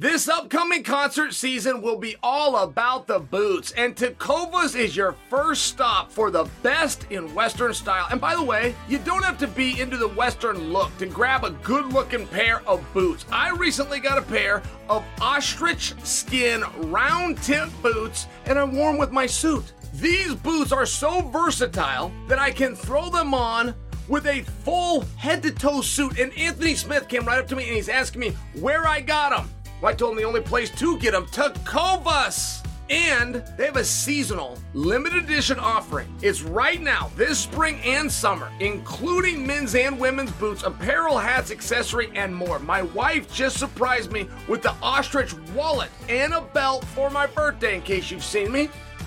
This upcoming concert season will be all about the boots, and Tecovas is your first stop for the best in Western style. And by the way, you don't have to be into the Western look to grab a good looking pair of boots. I recently got a pair of ostrich skin round tip boots, and I wore them with my suit. These boots are so versatile that I can throw them on with a full head to toe suit. And Anthony Smith came right up to me and he's asking me where I got them. Well, I told him the only place to get them, Tecovas. And they have a seasonal limited edition offering. It's right now, this spring and summer, including men's and women's boots, apparel, hats, accessory, and more. My wife just surprised me with the ostrich wallet and a belt for my birthday, in case you've seen me.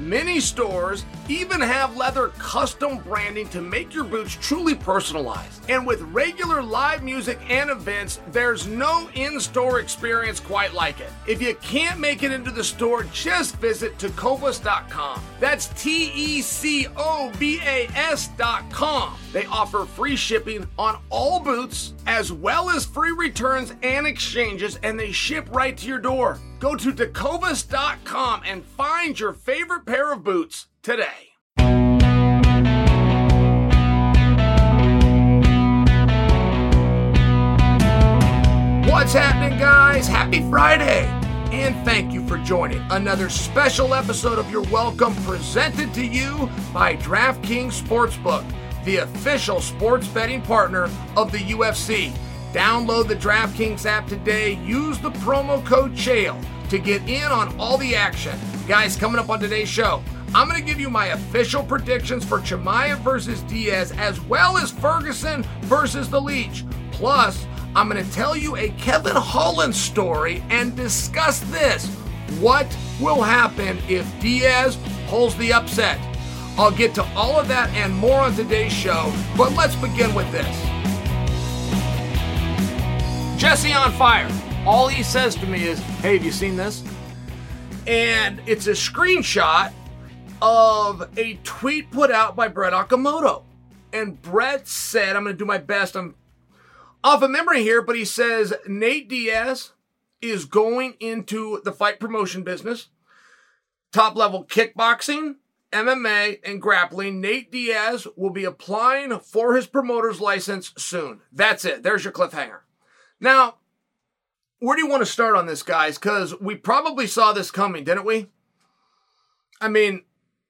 Many stores even have leather custom branding to make your boots truly personalized. And with regular live music and events, there's no in store experience quite like it. If you can't make it into the store, just visit tecovas.com. That's T E C O V A S.com. They offer free shipping on all boots, as well as free returns and exchanges, and they ship right to your door. Go to tecovas.com and find your favorite pair of boots today. What's happening, guys? Happy Friday! And thank you for joining another special episode of Your Welcome presented to you by DraftKings Sportsbook, the official sports betting partner of the UFC. Download the DraftKings app today. Use the promo code CHAEL to get in on all the action. Guys, coming up on today's show, I'm going to give you my official predictions for Chimaev versus Diaz, as well as Ferguson versus the Leech. Plus, I'm going to tell you a Kevin Holland story and discuss this. What will happen if Diaz pulls the upset? I'll get to all of that and more on today's show, but let's begin with this. Jesse on fire. All he says to me is, Hey, have you seen this? And it's a screenshot of a tweet put out by Brett Okamoto. And Brett said, I'm going to do my best. I'm off of memory here, but he says Nate Diaz is going into the fight promotion business, top level kickboxing, MMA, and grappling. Nate Diaz will be applying for his promoter's license soon. That's it. There's your cliffhanger. Now, where do you want to start on this, guys? Because we probably saw this coming, didn't we? I mean,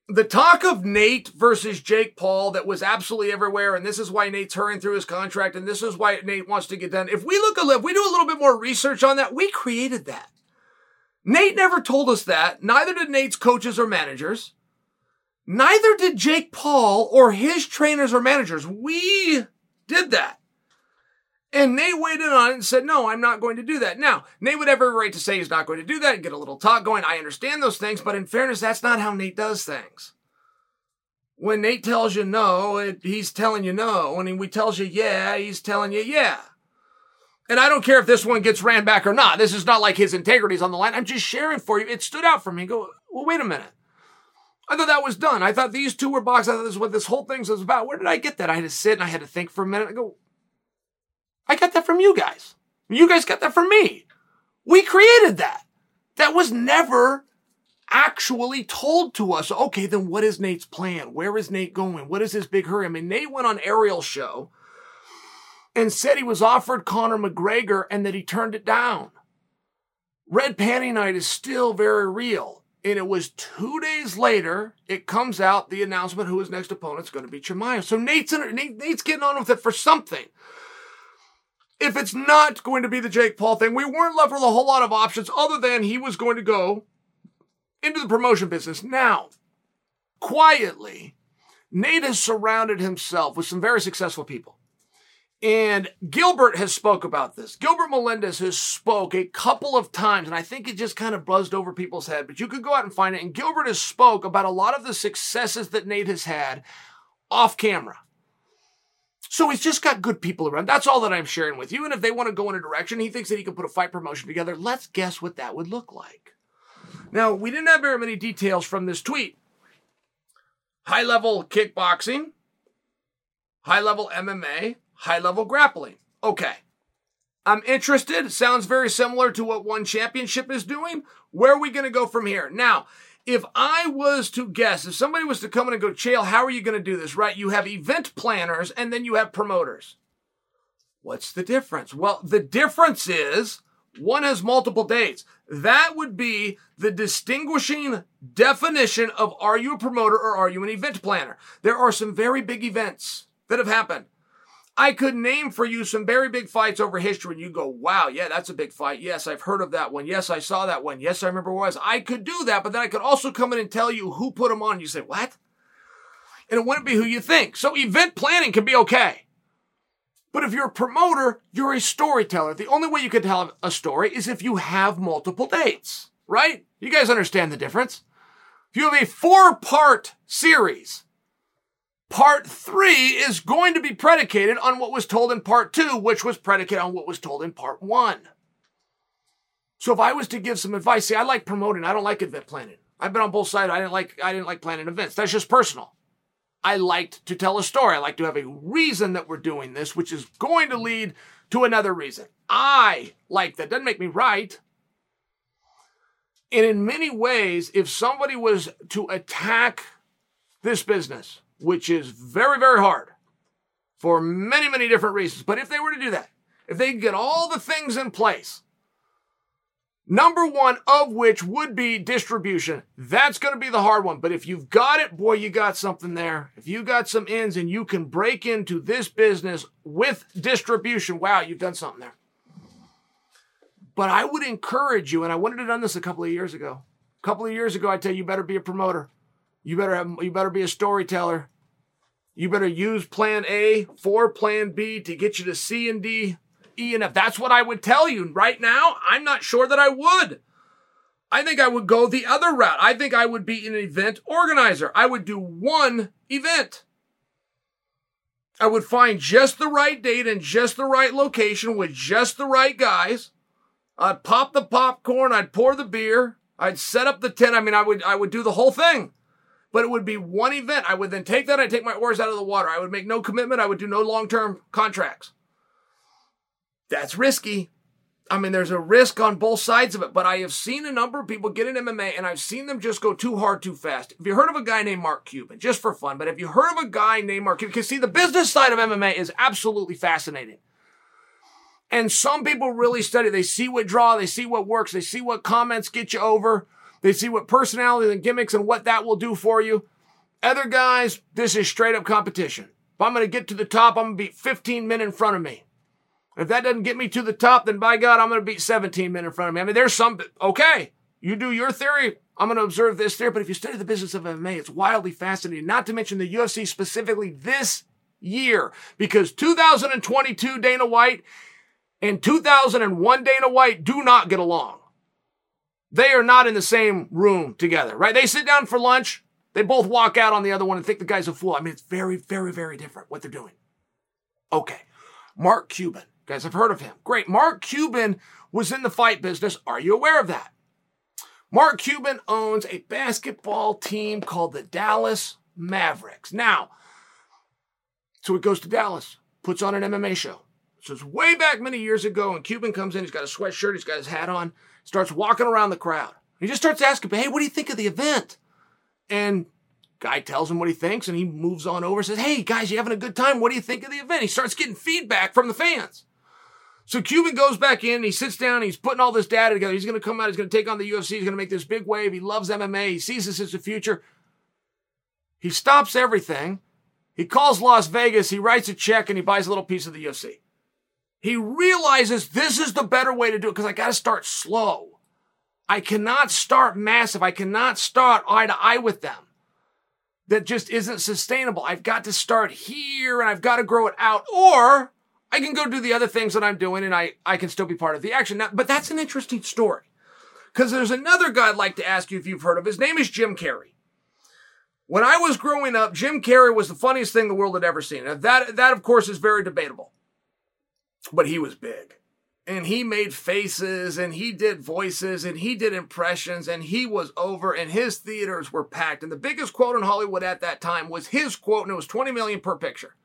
the talk of Nate versus Jake Paul that was absolutely everywhere, and this is why Nate's hurrying through his contract, and this is why Nate wants to get done. If we look a little, we do a little bit more research on that, we created that. Nate never told us that. Neither did Nate's coaches or managers. Neither did Jake Paul or his trainers or managers. We did that. And Nate waited on it and said, no, I'm not going to do that. Now, Nate would have every right to say he's not going to do that and get a little talk going. I understand those things, but in fairness, that's not how Nate does things. When Nate tells you no, it, he's telling you no. When he tells you yeah, he's telling you yeah. And I don't care if this one gets ran back or not. This is not like his integrity's on the line. I'm just sharing for you. It stood out for me. Go, well, wait a minute. I thought that was done. I thought these two were boxed. I thought this is what this whole thing was about. Where did I get that? I had to sit and I had to think for a minute. I go, I got that from you guys. You guys got that from me. We created that. That was never actually told to us. Okay, then what is Nate's plan? Where is Nate going? What is his big hurry? I mean, Nate went on Ariel's show and said he was offered Conor McGregor and that he turned it down. Red Panty Night is still very real. And it was two days later, it comes out the announcement who his next opponent's going to be Chimaev. So Nate's, Nate, Nate's getting on with it for something if it's not going to be the Jake Paul thing, we weren't left with a whole lot of options other than he was going to go into the promotion business. Now, quietly, Nate has surrounded himself with some very successful people. And Gilbert has spoke about this. Gilbert Melendez has spoke a couple of times, and I think it just kind of buzzed over people's head, but you could go out and find it. And Gilbert has spoke about a lot of the successes that Nate has had off camera. So he's just got good people around. That's all that I'm sharing with you. And if they want to go in a direction, he thinks that he can put a fight promotion together. Let's guess what that would look like. Now, we didn't have very many details from this tweet. High level kickboxing, high level MMA, high level grappling. Okay. I'm interested. Sounds very similar to what One Championship is doing. Where are we going to go from here? Now, if I was to guess, if somebody was to come in and go, Chael, how are you going to do this? Right? You have event planners and then you have promoters. What's the difference? Well, the difference is one has multiple dates. That would be the distinguishing definition of are you a promoter or are you an event planner? There are some very big events that have happened. I could name for you some very big fights over history, and you go, wow, yeah, that's a big fight. Yes, I've heard of that one. Yes, I saw that one. Yes, I remember was. I could do that, but then I could also come in and tell you who put them on. You say, what? And it wouldn't be who you think. So event planning can be okay. But if you're a promoter, you're a storyteller. The only way you can tell a story is if you have multiple dates, right? You guys understand the difference. If you have a four part series, Part three is going to be predicated on what was told in part two, which was predicated on what was told in part one. So if I was to give some advice, see, I like promoting. I don't like event planning. I've been on both sides. I didn't like, I didn't like planning events. That's just personal. I liked to tell a story. I like to have a reason that we're doing this, which is going to lead to another reason. I like that. Doesn't make me right. And in many ways, if somebody was to attack this business, which is very, very hard for many, many different reasons. But if they were to do that, if they could get all the things in place, number one of which would be distribution, that's going to be the hard one. But if you've got it, boy, you got something there. If you got some ins and you can break into this business with distribution, wow, you've done something there. But I would encourage you, and I wanted to done this a couple of years ago. A couple of years ago, I'd tell you, you better be a promoter. You better have, you better be a storyteller. You better use plan A for plan B to get you to C and D, E and F. That's what I would tell you. Right now, I'm not sure that I would. I think I would go the other route. I think I would be an event organizer. I would do one event. I would find just the right date and just the right location with just the right guys. I'd pop the popcorn, I'd pour the beer, I'd set up the tent. I mean, I would I would do the whole thing but it would be one event. I would then take that, I'd take my oars out of the water. I would make no commitment. I would do no long term contracts. That's risky. I mean, there's a risk on both sides of it, but I have seen a number of people get in MMA and I've seen them just go too hard too fast. Have you heard of a guy named Mark Cuban? Just for fun, but have you heard of a guy named Mark Cuban? Because see, the business side of MMA is absolutely fascinating. And some people really study. They see what draw, they see what works, they see what comments get you over. They see what personality and gimmicks and what that will do for you. Other guys, this is straight up competition. If I'm going to get to the top, I'm going to beat 15 men in front of me. If that doesn't get me to the top, then by God, I'm going to beat 17 men in front of me. I mean, there's some, okay, you do your theory. I'm going to observe this theory. But if you study the business of MMA, it's wildly fascinating, not to mention the UFC specifically this year, because 2022 Dana White and 2001 Dana White do not get along. They are not in the same room together, right? They sit down for lunch. They both walk out on the other one and think the guy's a fool. I mean, it's very, very, very different what they're doing. Okay. Mark Cuban. You guys have heard of him. Great. Mark Cuban was in the fight business. Are you aware of that? Mark Cuban owns a basketball team called the Dallas Mavericks. Now, so he goes to Dallas, puts on an MMA show. So it's way back many years ago, and Cuban comes in, he's got a sweatshirt, he's got his hat on, starts walking around the crowd. He just starts asking, hey, what do you think of the event? And guy tells him what he thinks, and he moves on over, says, hey, guys, you having a good time? What do you think of the event? He starts getting feedback from the fans. So Cuban goes back in, he sits down, he's putting all this data together. He's going to come out, he's going to take on the UFC, he's going to make this big wave. He loves MMA, he sees this as the future. He stops everything. He calls Las Vegas, he writes a check, and he buys a little piece of the UFC. He realizes this is the better way to do it because I got to start slow. I cannot start massive. I cannot start eye to eye with them. That just isn't sustainable. I've got to start here and I've got to grow it out or I can go do the other things that I'm doing and I, I can still be part of the action. Now, but that's an interesting story. Because there's another guy I'd like to ask you if you've heard of. His name is Jim Carrey. When I was growing up, Jim Carrey was the funniest thing the world had ever seen. Now that, that, of course, is very debatable. But he was big. And he made faces and he did voices and he did impressions and he was over and his theaters were packed. And the biggest quote in Hollywood at that time was his quote, and it was 20 million per picture.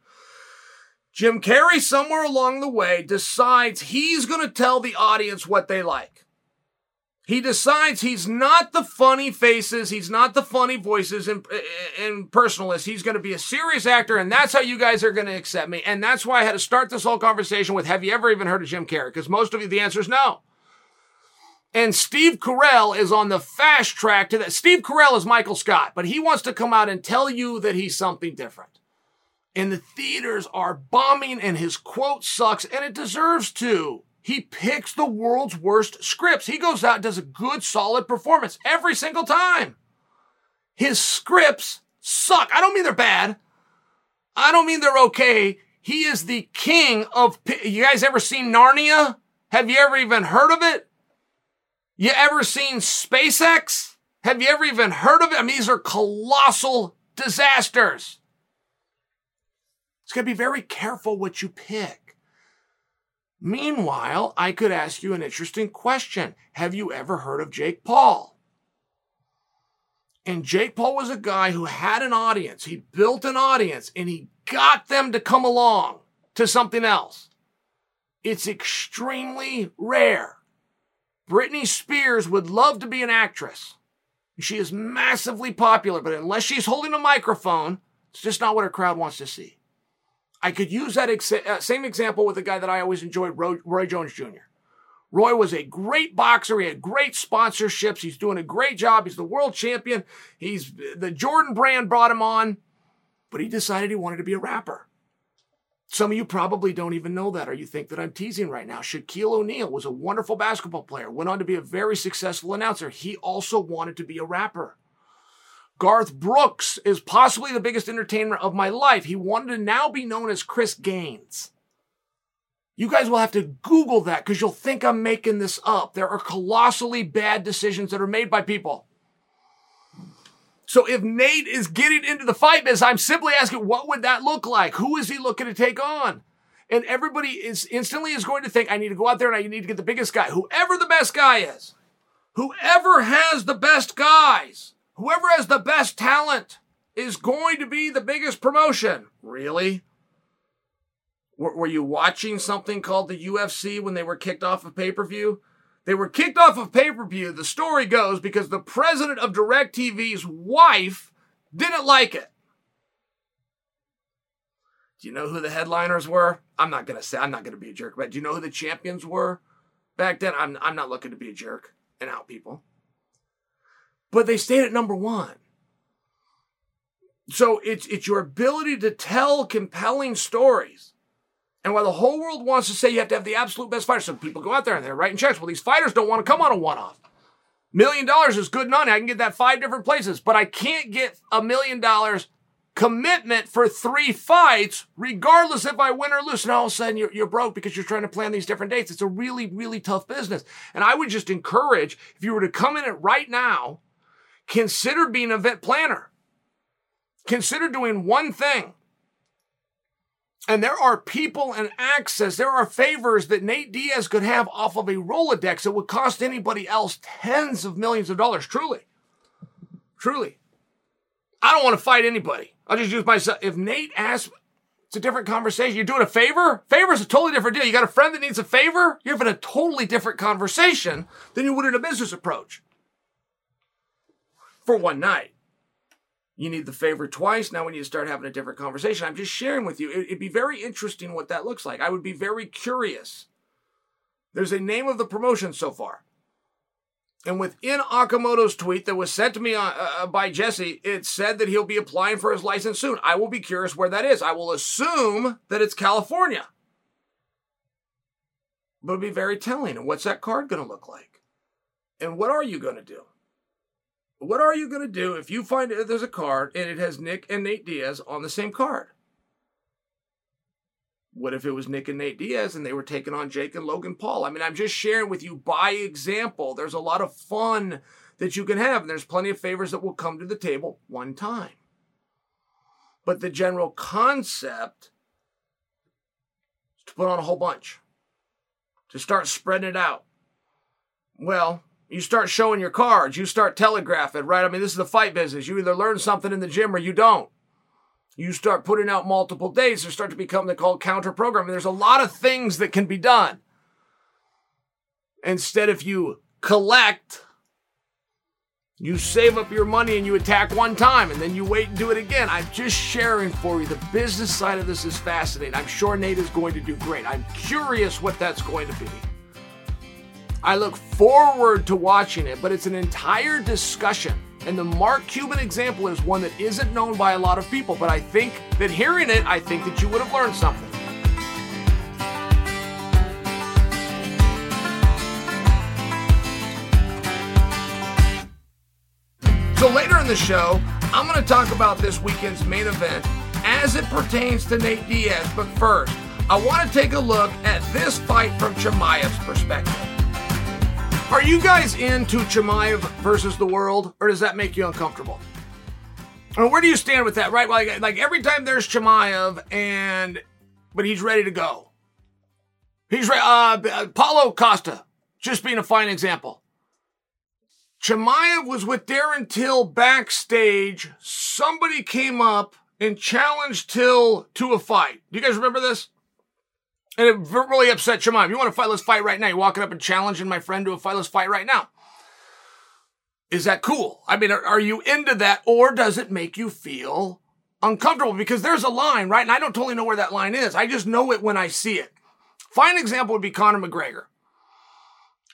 Jim Carrey, somewhere along the way, decides he's going to tell the audience what they like. He decides he's not the funny faces, he's not the funny voices and, and personalists. He's going to be a serious actor, and that's how you guys are going to accept me. And that's why I had to start this whole conversation with Have you ever even heard of Jim Carrey? Because most of you, the answer is no. And Steve Carell is on the fast track to that. Steve Carell is Michael Scott, but he wants to come out and tell you that he's something different. And the theaters are bombing, and his quote sucks, and it deserves to. He picks the world's worst scripts. He goes out and does a good, solid performance every single time. His scripts suck. I don't mean they're bad. I don't mean they're okay. He is the king of. You guys ever seen Narnia? Have you ever even heard of it? You ever seen SpaceX? Have you ever even heard of it? I mean, these are colossal disasters. It's going to be very careful what you pick. Meanwhile, I could ask you an interesting question. Have you ever heard of Jake Paul? And Jake Paul was a guy who had an audience. He built an audience and he got them to come along to something else. It's extremely rare. Britney Spears would love to be an actress. She is massively popular, but unless she's holding a microphone, it's just not what her crowd wants to see. I could use that ex- uh, same example with a guy that I always enjoyed, Roy, Roy Jones Jr. Roy was a great boxer. He had great sponsorships. He's doing a great job. He's the world champion. He's the Jordan brand brought him on, but he decided he wanted to be a rapper. Some of you probably don't even know that, or you think that I'm teasing right now. Shaquille O'Neal was a wonderful basketball player, went on to be a very successful announcer. He also wanted to be a rapper. Garth Brooks is possibly the biggest entertainer of my life. He wanted to now be known as Chris Gaines. You guys will have to Google that because you'll think I'm making this up. There are colossally bad decisions that are made by people. So if Nate is getting into the fight biz, I'm simply asking, what would that look like? Who is he looking to take on? And everybody is instantly is going to think, I need to go out there and I need to get the biggest guy. Whoever the best guy is, whoever has the best guys, Whoever has the best talent is going to be the biggest promotion. Really? Were, you watching something called the UFC when they were kicked off of pay per view? They were kicked off of pay per view, the story goes, because the president of DirecTV's wife didn't like it. Do you know who the headliners were? I'm not going to say, I'm not going to be a jerk, but do you know who the champions were back then? I'm, I'm not looking to be a jerk and out people but they stayed at number one. So it's it's your ability to tell compelling stories. And while the whole world wants to say you have to have the absolute best fighter, some people go out there and they're writing checks. Well, these fighters don't want to come on a one-off. Million dollars is good money. I can get that five different places, but I can't get a million dollars commitment for three fights, regardless if I win or lose. And all of a sudden you're, you're broke because you're trying to plan these different dates. It's a really, really tough business. And I would just encourage if you were to come in it right now Consider being an event planner. Consider doing one thing. And there are people and access, there are favors that Nate Diaz could have off of a Rolodex that would cost anybody else tens of millions of dollars. Truly. Truly. I don't want to fight anybody. I'll just use myself. If Nate asks, it's a different conversation. You're doing a favor? Favor is a totally different deal. You got a friend that needs a favor? You're having a totally different conversation than you would in a business approach for one night. You need the favor twice. Now we need to start having a different conversation. I'm just sharing with you. It'd be very interesting what that looks like. I would be very curious. There's a name of the promotion so far. And within Okamoto's tweet that was sent to me uh, uh, by Jesse, it said that he'll be applying for his license soon. I will be curious where that is. I will assume that it's California. But it'll be very telling. And what's that card going to look like? And what are you going to do? What are you going to do if you find that there's a card and it has Nick and Nate Diaz on the same card? What if it was Nick and Nate Diaz and they were taking on Jake and Logan Paul? I mean, I'm just sharing with you by example. There's a lot of fun that you can have, and there's plenty of favors that will come to the table one time. But the general concept is to put on a whole bunch, to start spreading it out. Well, you start showing your cards, you start telegraphing, right? I mean, this is the fight business. You either learn something in the gym or you don't. You start putting out multiple dates, there start to become the called counter programming. There's a lot of things that can be done. Instead, if you collect, you save up your money and you attack one time and then you wait and do it again. I'm just sharing for you. The business side of this is fascinating. I'm sure Nate is going to do great. I'm curious what that's going to be. I look forward to watching it, but it's an entire discussion. And the Mark Cuban example is one that isn't known by a lot of people, but I think that hearing it, I think that you would have learned something. So later in the show, I'm going to talk about this weekend's main event as it pertains to Nate Diaz. But first, I want to take a look at this fight from Chimaev's perspective. Are you guys into Chimaev versus the world, or does that make you uncomfortable? Or where do you stand with that, right? Like, like every time there's Chimaev, and but he's ready to go. He's ready. Uh, Paulo Costa, just being a fine example. Chimaev was with Darren Till backstage. Somebody came up and challenged Till to a fight. Do you guys remember this? And it really upset Chimaev. You want to fight? Let's fight right now. You're walking up and challenging my friend to a fight. Let's fight right now. Is that cool? I mean, are, are you into that or does it make you feel uncomfortable? Because there's a line, right? And I don't totally know where that line is. I just know it when I see it. Fine example would be Conor McGregor.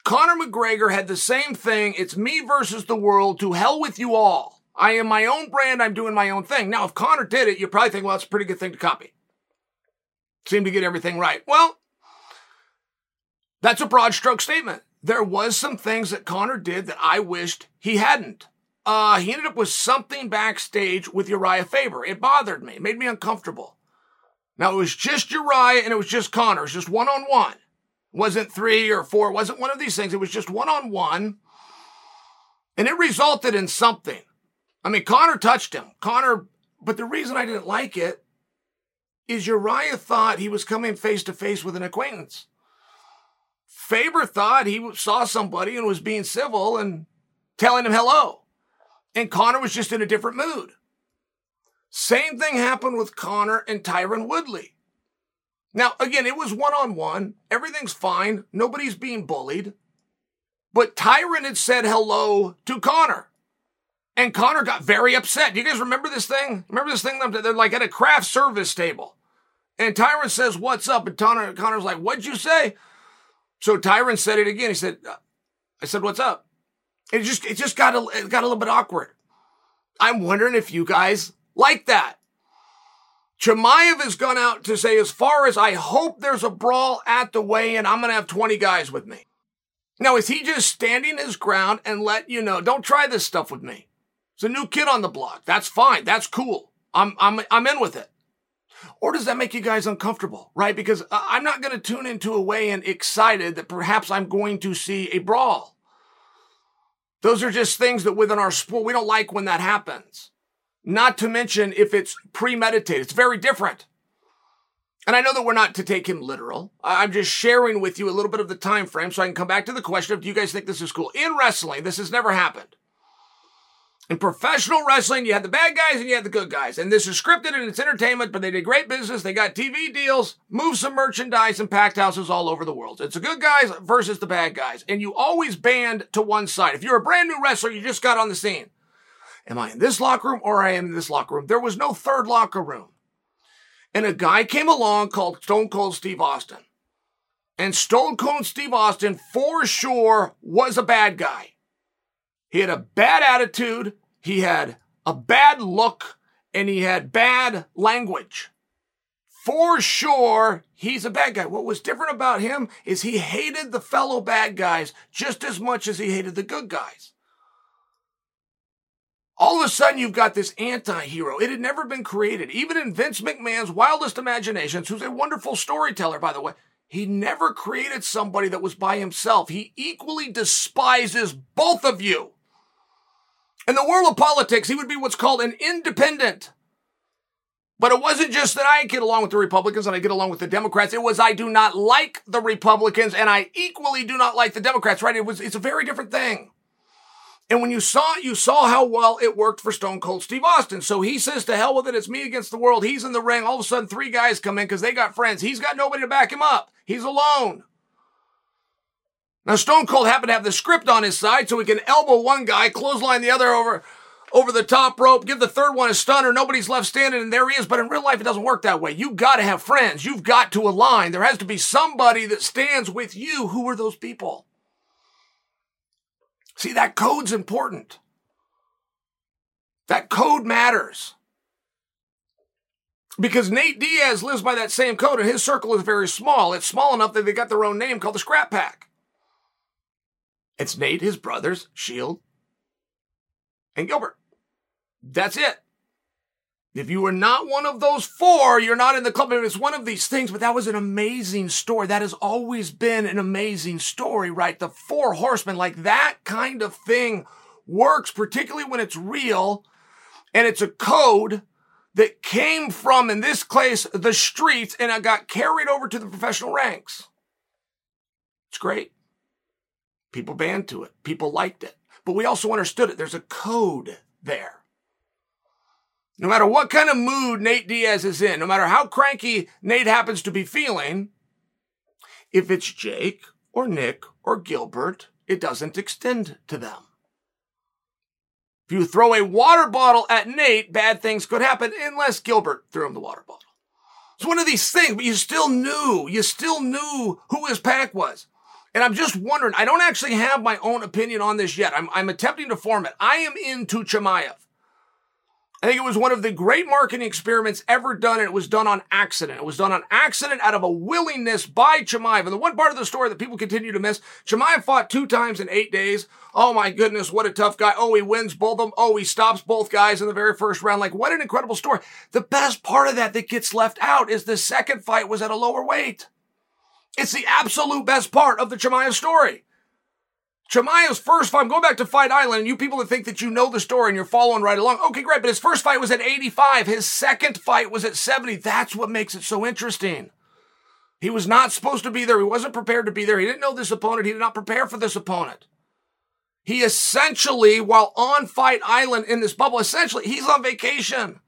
Conor McGregor had the same thing. It's me versus the world. To hell with you all. I am my own brand. I'm doing my own thing. Now, if Conor did it, you probably think, well, it's a pretty good thing to copy seem to get everything right. Well, that's a broad stroke statement. There was some things that Conor did that I wished he hadn't. Uh, he ended up with something backstage with Uriah Faber. It bothered me. Made me uncomfortable. Now it was just Uriah and it was just Conor. It was just one on one. wasn't three or four. Wasn't one of these things. It was just one on one. And it resulted in something. I mean, Conor touched him. Conor, but the reason I didn't like it is Uriah thought he was coming face to face with an acquaintance. Faber thought he saw somebody and was being civil and telling him hello. And Conor was just in a different mood. Same thing happened with Conor and Tyron Woodley. Now, again, it was one on one. Everything's fine. Nobody's being bullied. But Tyron had said hello to Conor. And Conor got very upset. Do you guys remember this thing? Remember this thing? They're like at a craft service table. And Tyron says, What's up? And Conor, Conor's like, What'd you say? So Tyron said it again. He said, I said, What's up? It just it just got a it got a little bit awkward. I'm wondering if you guys like that. Chimaev has gone out to say, as far as I hope there's a brawl at the weigh-in, I'm gonna have 20 guys with me. Now, is he just standing his ground and let you know, don't try this stuff with me? It's a new kid on the block. That's fine. That's cool. I'm I'm I'm in with it. Or does that make you guys uncomfortable, right? Because uh, I'm not going to tune into a way and excited that perhaps I'm going to see a brawl. Those are just things that within our sport, we don't like when that happens. Not to mention if it's premeditated. It's very different. And I know that we're not to take him literal. I'm just sharing with you a little bit of the time frame so I can come back to the question of do you guys think this is cool? In wrestling, this has never happened. In professional wrestling, you had the bad guys and you had the good guys. And this is scripted and it's entertainment, but they did great business. They got TV deals, moved some merchandise, and packed houses all over the world. It's the good guys versus the bad guys. And you always band to one side. If you're a brand new wrestler, you just got on the scene. Am I in this locker room or I am in this locker room? There was no third locker room. And a guy came along called Stone Cold Steve Austin. And Stone Cold Steve Austin, for sure, was a bad guy. He had a bad attitude. He had a bad look and he had bad language. For sure, he's a bad guy. What was different about him is he hated the fellow bad guys just as much as he hated the good guys. all of a sudden you've got this anti-hero. It had never been created. Even in Vince McMahon's wildest imaginations, who's a wonderful storyteller, by the way, he never created somebody that was by himself. He equally despises both of you. In the world of politics, he would be what's called an independent. But it wasn't just that I get along with the Republicans and I get along with the Democrats. It was I do not like the Republicans and I equally do not like the Democrats, right? It was, it's a very different thing. And when you saw it, you saw how well it worked for Stone Cold Steve Austin. So he says, to hell with it. It's me against the world. He's in the ring. All of a sudden, three guys come in because they got friends. He's got nobody to back him up. He's alone. Now, Stone Cold happened to have the script on his side so he can elbow one guy, clothesline the other over, over the top rope, give the third one a stunner. Nobody's left standing, and there he is. But in real life, it doesn't work that way. You've got to have friends. You've got to align. There has to be somebody that stands with you. Who are those people? See, that code's important. That code matters. Because Nate Diaz lives by that same code and his circle is very small. It's small enough that they got their own name called the Scrap Pack. It's Nate, his brother, Shields, and Gilbert. That's it. If you were not one of those four, you're not in the club. It's one of these things, but that was an amazing story. That has always been an amazing story, right? The four horsemen, like that kind of thing works, particularly when it's real and it's a code that came from, in this case, the streets and it got carried over to the professional ranks. It's great. People banned to it. People liked it. But we also understood it. There's a code there. No matter what kind of mood Nate Diaz is in, no matter how cranky Nate happens to be feeling, if it's Jake or Nick or Gilbert, it doesn't extend to them. If you throw a water bottle at Nate, bad things could happen unless Gilbert threw him the water bottle. It's one of these things, but you still knew, you still knew who his pack was. And I'm just wondering, I don't actually have my own opinion on this yet. I'm, I'm attempting to form it. I am into Chimaev. I think it was one of the great marketing experiments ever done, and it was done on accident. It was done on accident out of a willingness by Chimaev. And the one part of the story that people continue to miss, Chimaev fought two times in eight days. Oh my goodness, what a tough guy. Oh, he wins both of them. Oh, he stops both guys in the very first round. Like, what an incredible story. The best part of that that gets left out is the second fight was at a lower weight. It's the absolute best part of the Chimaev story. Chimaev's first fight, I'm going back to Fight Island, and you people that think that you know the story and you're following right along, okay, great, but his first fight was at 85. His second fight was at 70. That's what makes it so interesting. He was not supposed to be there. He wasn't prepared to be there. He didn't know this opponent. He did not prepare for this opponent. He essentially, while on Fight Island in this bubble, essentially, he's on vacation.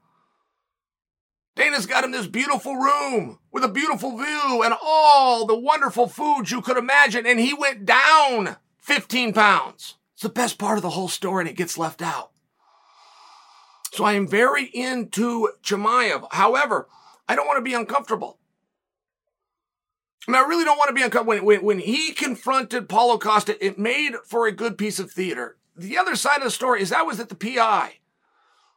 Dana's got him this beautiful room with a beautiful view and all the wonderful foods you could imagine, and he went down 15 pounds. It's the best part of the whole story and it gets left out. So I am very into Chimaev. However, I don't want to be uncomfortable. I mean, I really don't want to be uncomfortable. When, when, when he confronted Paulo Costa, it made for a good piece of theater. The other side of the story is that was at the PI,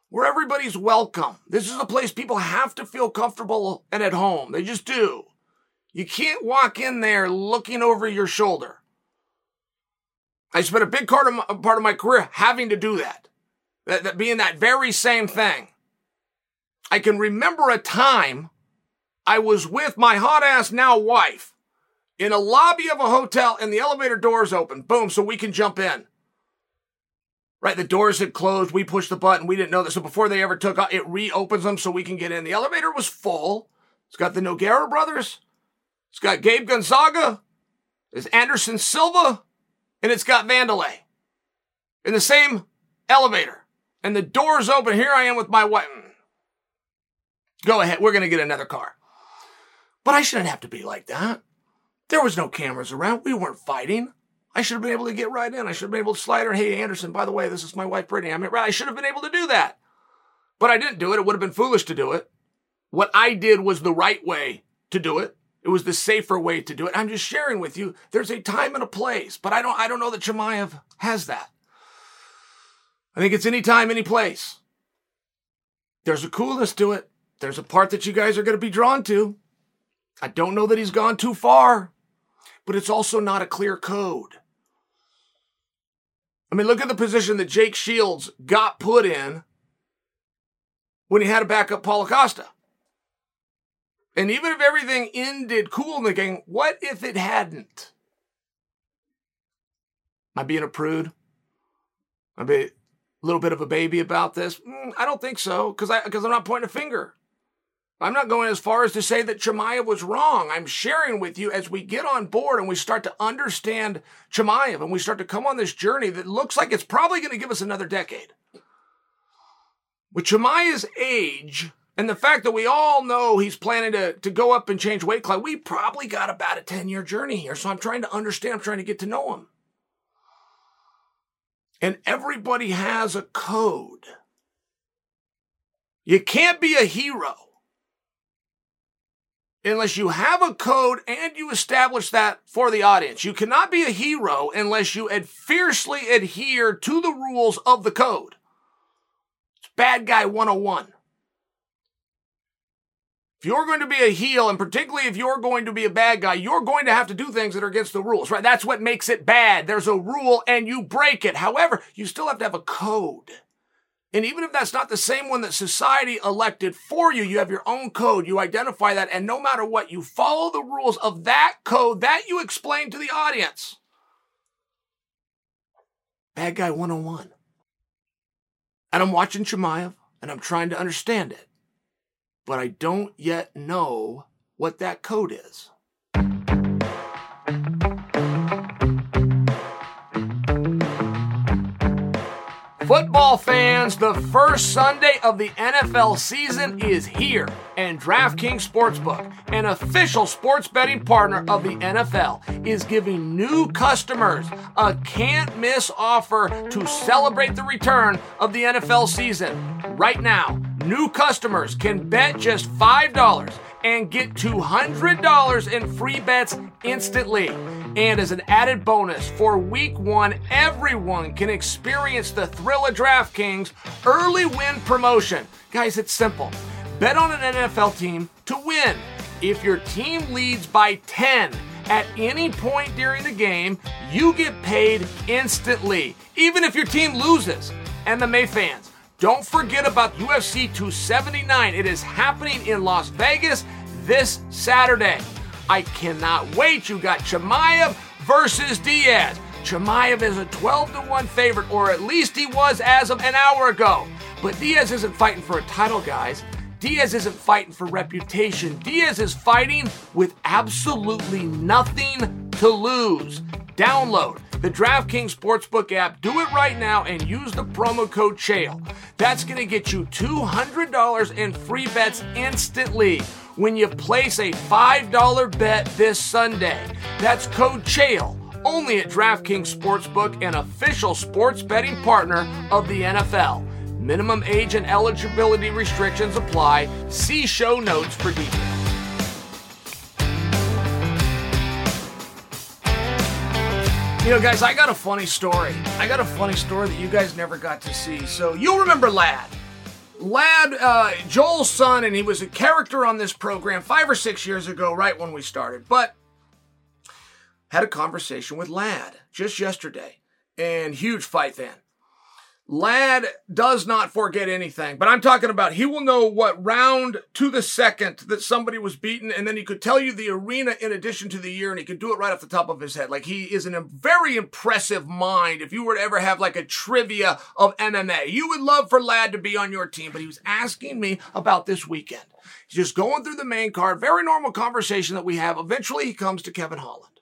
where everybody's welcome. This is a place people have to feel comfortable and at home. They just do. You can't walk in there looking over your shoulder. I spent a big part of my, part of my career having to do that. that. That being that very same thing. I can remember a time I was with my hot ass now wife in a lobby of a hotel and the elevator doors open. Boom, so we can jump in. Right, the doors had closed. We pushed the button. We didn't know that. So before they ever took off, it reopens them so we can get in. The elevator was full. It's got the Nogueira brothers. It's got Gabe Gonzaga. It's Anderson Silva and it's got Vanderlei in the same elevator. And the door's open. Here I am with my wife. Go ahead. We're going to get another car. But I shouldn't have to be like that. There was no cameras around. We weren't fighting. I should have been able to get right in. I should have been able to slide her. Hey, Anderson, by the way, this is my wife, Brittany. I mean, I should have been able to do that. But I didn't do it. It would have been foolish to do it. What I did was the right way to do it. It was the safer way to do it. I'm just sharing with you. There's a time and a place, but I don't. I don't know that Chimaev has that. I think it's any time, any place. There's a coolness to it. There's a part that you guys are going to be drawn to. I don't know that he's gone too far, but it's also not a clear code. I mean, look at the position that Jake Shields got put in when he had to back up Paulo Costa. And even if everything ended cool in the game, what if it hadn't? Am I being a prude? Am I being a little bit of a baby about this? Mm, I don't think so, because I'm not pointing a finger. I'm not going as far as to say that Chimaev was wrong. I'm sharing with you as we get on board and we start to understand Chimaev and we start to come on this journey that looks like it's probably going to give us another decade. With Chimaev's age and the fact that we all know he's planning to, to go up and change weight class, we probably got about a 10 year journey here. So I'm trying to understand, I'm trying to get to know him. And everybody has a code. You can't be a hero unless you have a code and you establish that for the audience. You cannot be a hero unless you ad- fiercely adhere to the rules of the code. It's bad guy 101. If you're going to be a heel, and particularly if you're going to be a bad guy, you're going to have to do things that are against the rules, right? That's what makes it bad. There's a rule and you break it. However, you still have to have a code. And even if that's not the same one that society elected for you, you have your own code. You identify that. And no matter what, you follow the rules of that code that you explain to the audience. Bad Guy 101. And I'm watching Chimaev and I'm trying to understand it. But I don't yet know what that code is. Football fans, the first Sunday of the NFL season is here, and DraftKings Sportsbook, an official sports betting partner of the NFL, is giving new customers a can't miss offer to celebrate the return of the NFL season. Right now, new customers can bet just $5 and get $200 in free bets instantly. And as an added bonus, for week one, everyone can experience the thrill of DraftKings early win promotion. Guys, it's simple. Bet on an NFL team to win. If your team leads by 10 at any point during the game, you get paid instantly, even if your team loses. And MMA fans, don't forget about UFC 279. It is happening in Las Vegas this Saturday. I cannot wait. You got Chimaev versus Diaz. Chimaev is a 12 to 1 favorite, or at least he was as of an hour ago. But Diaz isn't fighting for a title, guys. Diaz isn't fighting for reputation. Diaz is fighting with absolutely nothing to lose. Download the DraftKings Sportsbook app. Do it right now and use the promo code CHAEL. That's going to get you $200 in free bets instantly when you place a $5 bet this Sunday. That's code CHAEL only at DraftKings Sportsbook, an official sports betting partner of the NFL. Minimum age and eligibility restrictions apply. See show notes for details. You know, guys, I got a funny story. I got a funny story that you guys never got to see. So you'll remember Ladd. Ladd, uh, Joel's son, and he was a character on this program five or six years ago, right when we started. But had a conversation with Ladd just yesterday, and huge fight fan. Ladd does not forget anything, but I'm talking about he will know what round to the second that somebody was beaten, and then he could tell you the arena in addition to the year, and he could do it right off the top of his head. Like he is a very impressive mind. If you were to ever have like a trivia of MMA, you would love for Ladd to be on your team, but he was asking me about this weekend. He's just going through the main card, very normal conversation that we have. Eventually, he comes to Kevin Holland.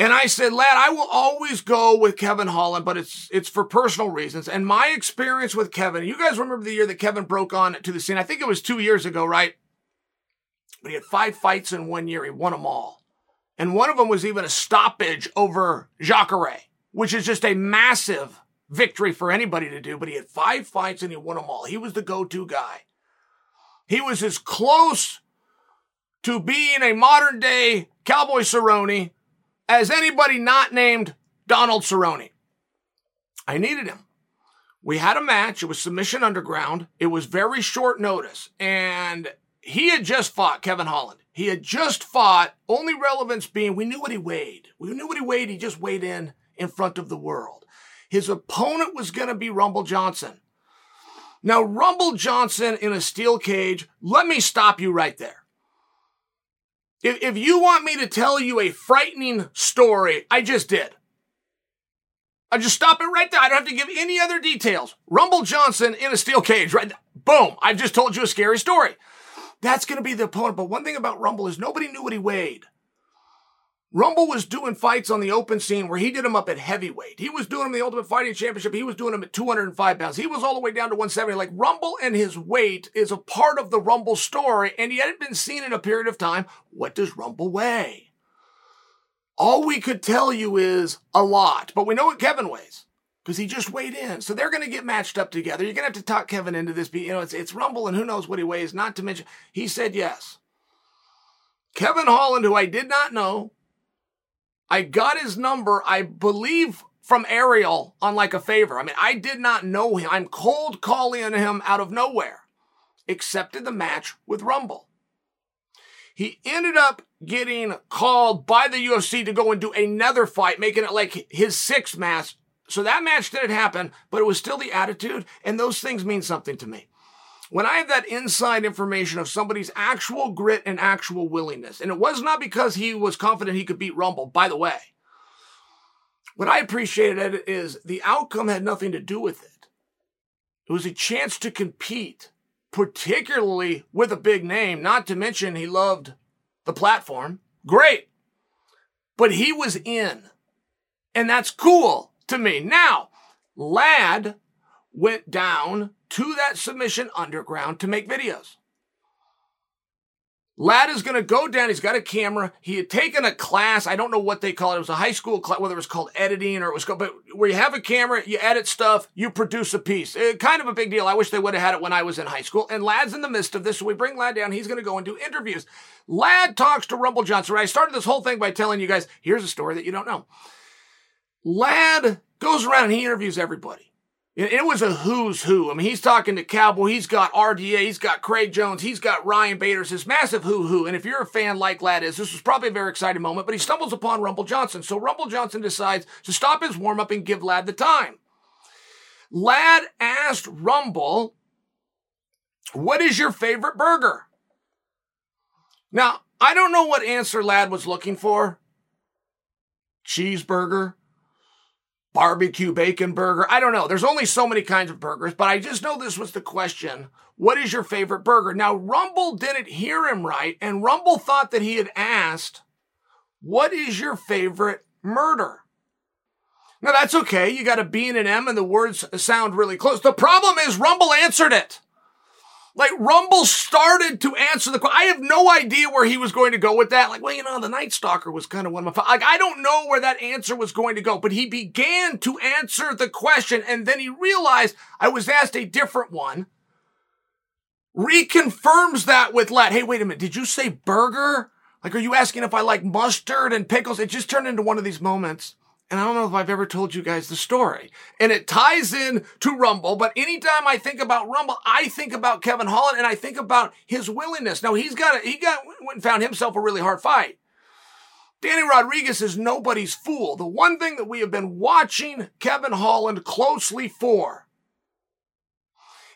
And I said, Ladd, I will always go with Kevin Holland, but it's it's for personal reasons. And my experience with Kevin, you guys remember the year that Kevin broke on to the scene? I think it was two years ago, right? But he had five fights in one year. He won them all. And one of them was even a stoppage over Jacare, which is just a massive victory for anybody to do. But he had five fights and he won them all. He was the go-to guy. He was as close to being a modern day Cowboy Cerrone as anybody not named Donald Cerrone. I needed him. We had a match. It was Submission Underground. It was very short notice. And he had just fought Kevin Holland. He had just fought, only relevance being we knew what he weighed. We knew what he weighed. He just weighed in in front of the world. His opponent was going to be Rumble Johnson. Now, Rumble Johnson in a steel cage, let me stop you right there. If, if you want me to tell you a frightening story, I just did. I just stop it right there. I don't have to give any other details. Rumble Johnson in a steel cage, right? Boom. I've just told you a scary story. That's going to be the opponent. But one thing about Rumble is nobody knew what he weighed. Rumble was doing fights on the open scene where he did them up at heavyweight. He was doing them the Ultimate Fighting Championship. He was doing them at 205 pounds. He was all the way down to 170. Like Rumble and his weight is a part of the Rumble story, and he hadn't been seen in a period of time. What does Rumble weigh? All we could tell you is a lot, but we know what Kevin weighs because he just weighed in. So they're going to get matched up together. You're going to have to talk Kevin into this. You know, it's, it's Rumble and who knows what he weighs, not to mention he said yes. Kevin Holland, who I did not know, I got his number, I believe, from Ariel on like a favor. I mean, I did not know him. I'm cold calling him out of nowhere. Accepted the match with Rumble. He ended up getting called by the UFC to go and do another fight, making it like his sixth match. So that match didn't happen, but it was still the attitude, and those things mean something to me when I have that inside information of somebody's actual grit and actual willingness, and it was not because he was confident he could beat Rumble, by the way. What I appreciated is the outcome had nothing to do with it. It was a chance to compete, particularly with a big name, not to mention he loved the platform. Great. But he was in. And that's cool to me. Now, Ladd went down to that submission underground to make videos. Lad is going to go down. He's got a camera. He had taken a class. I don't know what they call it. It was a high school class, whether it was called editing or it was called, but where you have a camera, you edit stuff, you produce a piece. It, kind of a big deal. I wish they would have had it when I was in high school. And Lad's in the midst of this. So we bring Lad down. He's going to go and do interviews. Lad talks to Rumble Johnson. I started this whole thing by telling you guys, here's a story that you don't know. Lad goes around and he interviews everybody. It was a who's who. I mean, he's talking to Cowboy. He's got RDA. He's got Craig Jones. He's got Ryan Bader's his massive who who. And if you're a fan like Ladd is, this was probably a very exciting moment, but he stumbles upon Rumble Johnson. So Rumble Johnson decides to stop his warm up and give Ladd the time. Ladd asked Rumble, what is your favorite burger? Now, I don't know what answer Ladd was looking for. Cheeseburger, barbecue bacon burger. I don't know. There's only so many kinds of burgers, but I just know this was the question. What is your favorite burger? Now, Rumble didn't hear him right, and Rumble thought that he had asked, What is your favorite murder? Now, that's okay. You got a B and an M, and the words sound really close. The problem is, Rumble answered it. Like Rumble started to answer the question. I have no idea where he was going to go with that. Like, well, you know, the Night Stalker was kind of one of my, like, I don't know where that answer was going to go, but he began to answer the question and then he realized I was asked a different one. Reconfirms that with Ladd. Hey, wait a minute. Did you say burger? Like, are you asking if I like mustard and pickles? It just turned into one of these moments and I don't know if I've ever told you guys the story. And it ties in to Rumble, but anytime I think about Rumble, I think about Kevin Holland and I think about his willingness. Now he's got a, he got went found himself a really hard fight. Danny Rodriguez is nobody's fool. The one thing that we have been watching Kevin Holland closely for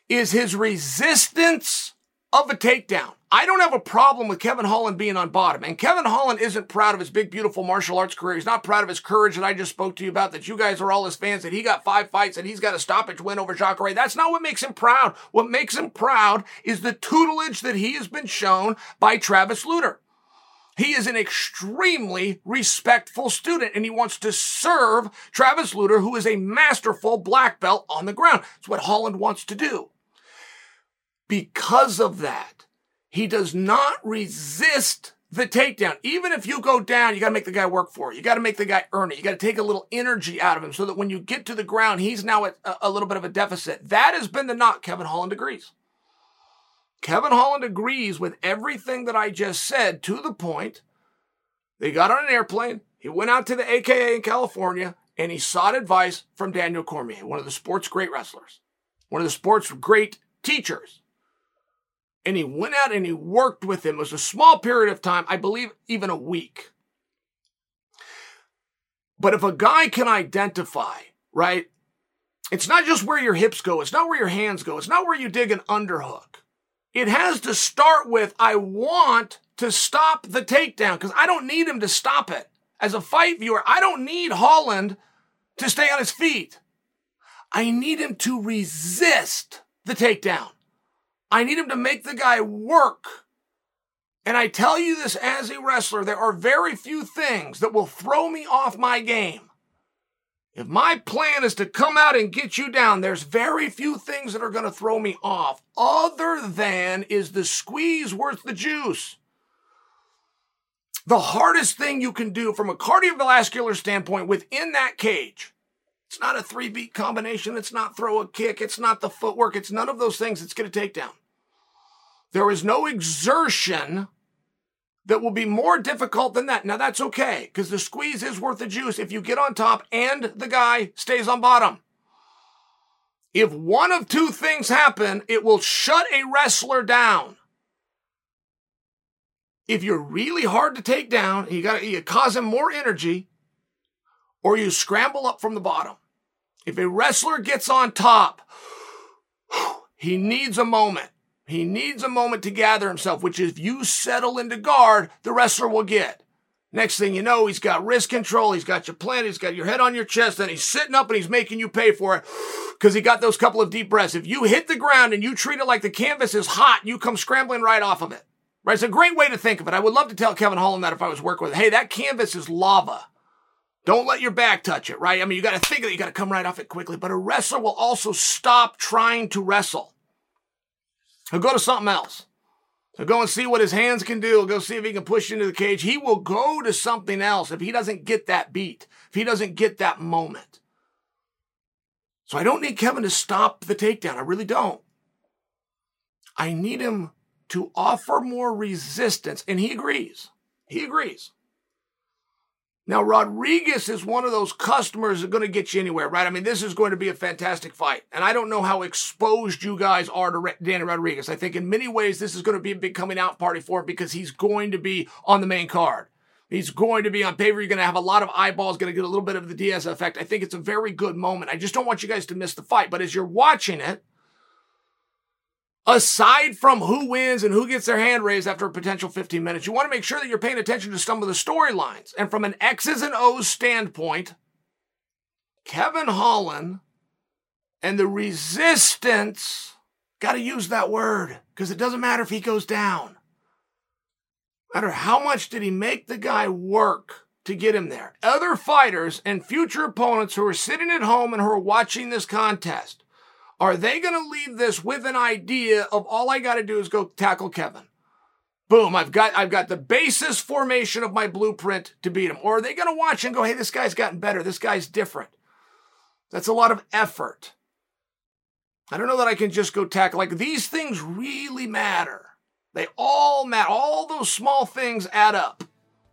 is his resistance of a takedown. I don't have a problem with Kevin Holland being on bottom. And Kevin Holland isn't proud of his big, beautiful martial arts career. He's not proud of his courage that I just spoke to you about, that you guys are all his fans, that he got five fights and he's got a stoppage win over Jacare. That's not what makes him proud. What makes him proud is the tutelage that he has been shown by Travis Lutter. He is an extremely respectful student and he wants to serve Travis Lutter, who is a masterful black belt on the ground. It's what Holland wants to do. Because of that, he does not resist the takedown. Even if you go down, you got to make the guy work for it. You got to make the guy earn it. You got to take a little energy out of him so that when you get to the ground, he's now at a, little bit of a deficit. That has been the knock. Kevin Holland agrees. Kevin Holland agrees with everything that I just said to the point they got on an airplane. He went out to the AKA in California and he sought advice from Daniel Cormier, one of the sport's great wrestlers, one of the sport's great teachers and he went out and he worked with him. It was a small period of time, I believe even a week. But if a guy can identify, right? It's not just where your hips go. It's not where your hands go. It's not where you dig an underhook. It has to start with, I want to stop the takedown because I don't need him to stop it. As a fight viewer, I don't need Holland to stay on his feet. I need him to resist the takedown. I need him to make the guy work. And I tell you this as a wrestler, there are very few things that will throw me off my game. If my plan is to come out and get you down, there's very few things that are going to throw me off other than is the squeeze worth the juice? The hardest thing you can do from a cardiovascular standpoint within that cage, it's not a three beat combination. It's not throw a kick. It's not the footwork. It's none of those things. It's going to take down. There is no exertion that will be more difficult than that. Now that's okay because the squeeze is worth the juice if you get on top and the guy stays on bottom. If one of two things happen, it will shut a wrestler down. If you're really hard to take down, you got you cause him more energy, or you scramble up from the bottom. If a wrestler gets on top, he needs a moment. He needs a moment to gather himself, which if you settle into guard, the wrestler will get. Next thing you know, he's got wrist control, he's got your planted, he's got your head on your chest, and he's sitting up and he's making you pay for it because he got those couple of deep breaths. If you hit the ground and you treat it like the canvas is hot, you come scrambling right off of it. Right? It's a great way to think of it. I would love to tell Kevin Holland that if I was working with, hey, that canvas is lava. Don't let your back touch it, right? I mean, you got to think that you got to come right off it quickly, but a wrestler will also stop trying to wrestle. He'll go to something else. He'll go and see what his hands can do. He'll go see if he can push into the cage. He will go to something else if he doesn't get that beat, if he doesn't get that moment. So I don't need Kevin to stop the takedown. I really don't. I need him to offer more resistance. And he agrees. He agrees. Now, Rodriguez is one of those customers that are going to get you anywhere, right? I mean, this is going to be a fantastic fight. And I don't know how exposed you guys are to Danny Rodriguez. I think in many ways, this is going to be a big coming out party for him because he's going to be on the main card. He's going to be on paper. You're going to have a lot of eyeballs, going to get a little bit of the Diaz effect. I think it's a very good moment. I just don't want you guys to miss the fight. But as you're watching it, aside from who wins and who gets their hand raised after a potential 15 minutes, you want to make sure that you're paying attention to some of the storylines. And from an X's and O's standpoint, Kevin Holland and the resistance, got to use that word because it doesn't matter if he goes down. matter how much did he make the guy work to get him there. Other fighters and future opponents who are sitting at home and who are watching this contest, are they going to leave this with an idea of all I got to do is go tackle Kevin? Boom, I've got I've got the basis formation of my blueprint to beat him. Or are they going to watch and go, "Hey, this guy's gotten better. This guy's different." That's a lot of effort. I don't know that I can just go tackle like these things really matter. They all matter. All those small things add up.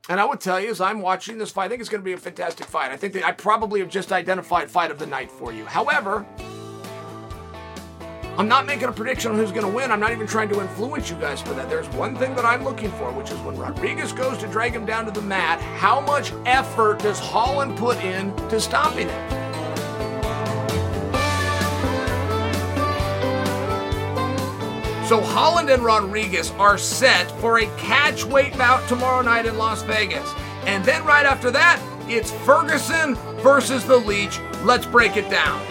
And I would tell you, as I'm watching this fight, I think it's going to be a fantastic fight. I think that I probably have just identified fight of the night for you. However, I'm not making a prediction on who's going to win. I'm not even trying to influence you guys for that. There's one thing that I'm looking for, which is when Rodriguez goes to drag him down to the mat, how much effort does Holland put in to stopping it? So Holland and Rodriguez are set for a catch weight bout tomorrow night in Las Vegas. And then right after that, it's Ferguson versus the Leech. Let's break it down.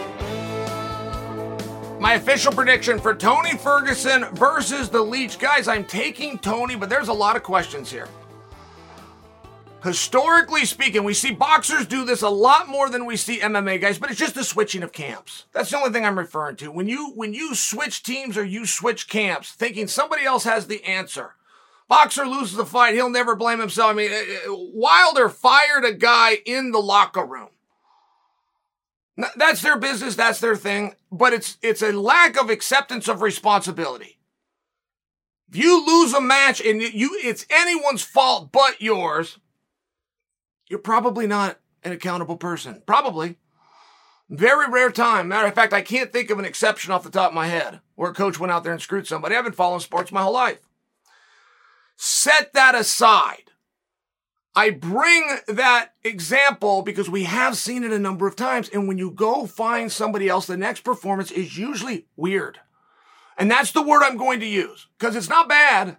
My official prediction for Tony Ferguson versus the Leech. Guys, I'm taking Tony, but there's a lot of questions here. Historically speaking, we see boxers do this a lot more than we see MMA guys, but it's just the switching of camps. That's the only thing I'm referring to. When you when you switch teams or you switch camps, thinking somebody else has the answer. Boxer loses the fight, he'll never blame himself. I mean, uh, uh, Wilder fired a guy in the locker room. That's their business, that's their thing, but it's it's a lack of acceptance of responsibility. If you lose a match and you it's anyone's fault but yours, you're probably not an accountable person. Probably. Very rare time. Matter of fact, I can't think of an exception off the top of my head where a coach went out there and screwed somebody. I've been following sports my whole life. Set that aside. I bring that example because we have seen it a number of times. And when you go find somebody else, the next performance is usually weird. And that's the word I'm going to use because it's not bad.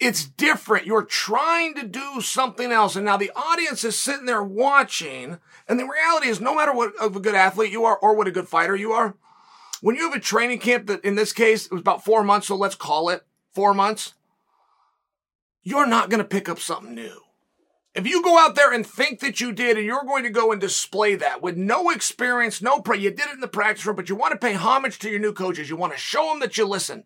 It's different. You're trying to do something else. And now the audience is sitting there watching. And the reality is no matter what of a good athlete you are or what a good fighter you are, when you have a training camp that in this case it was about four months, so let's call it four months, you're not going to pick up something new. If you go out there and think that you did and you're going to go and display that with no experience, no pre, you did it in the practice room, but you want to pay homage to your new coaches. You want to show them that you listened.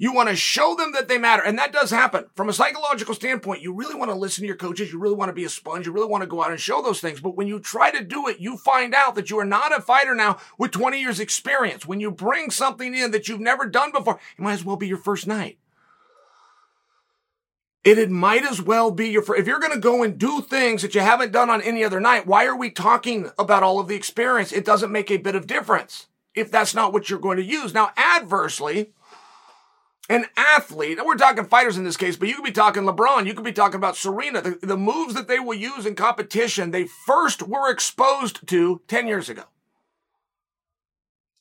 You want to show them that they matter. And that does happen. From a psychological standpoint, you really want to listen to your coaches. You really want to be a sponge. You really want to go out and show those things. But when you try to do it, you find out that you are not a fighter now with 20 years experience. When you bring something in that you've never done before, it might as well be your first night. It, it might as well be your, if you're going to go and do things that you haven't done on any other night, why are we talking about all of the experience? It doesn't make a bit of difference if that's not what you're going to use. Now, adversely, an athlete, and we're talking fighters in this case, but you could be talking LeBron, you could be talking about Serena, the, the moves that they will use in competition, they first were exposed to 10 years ago.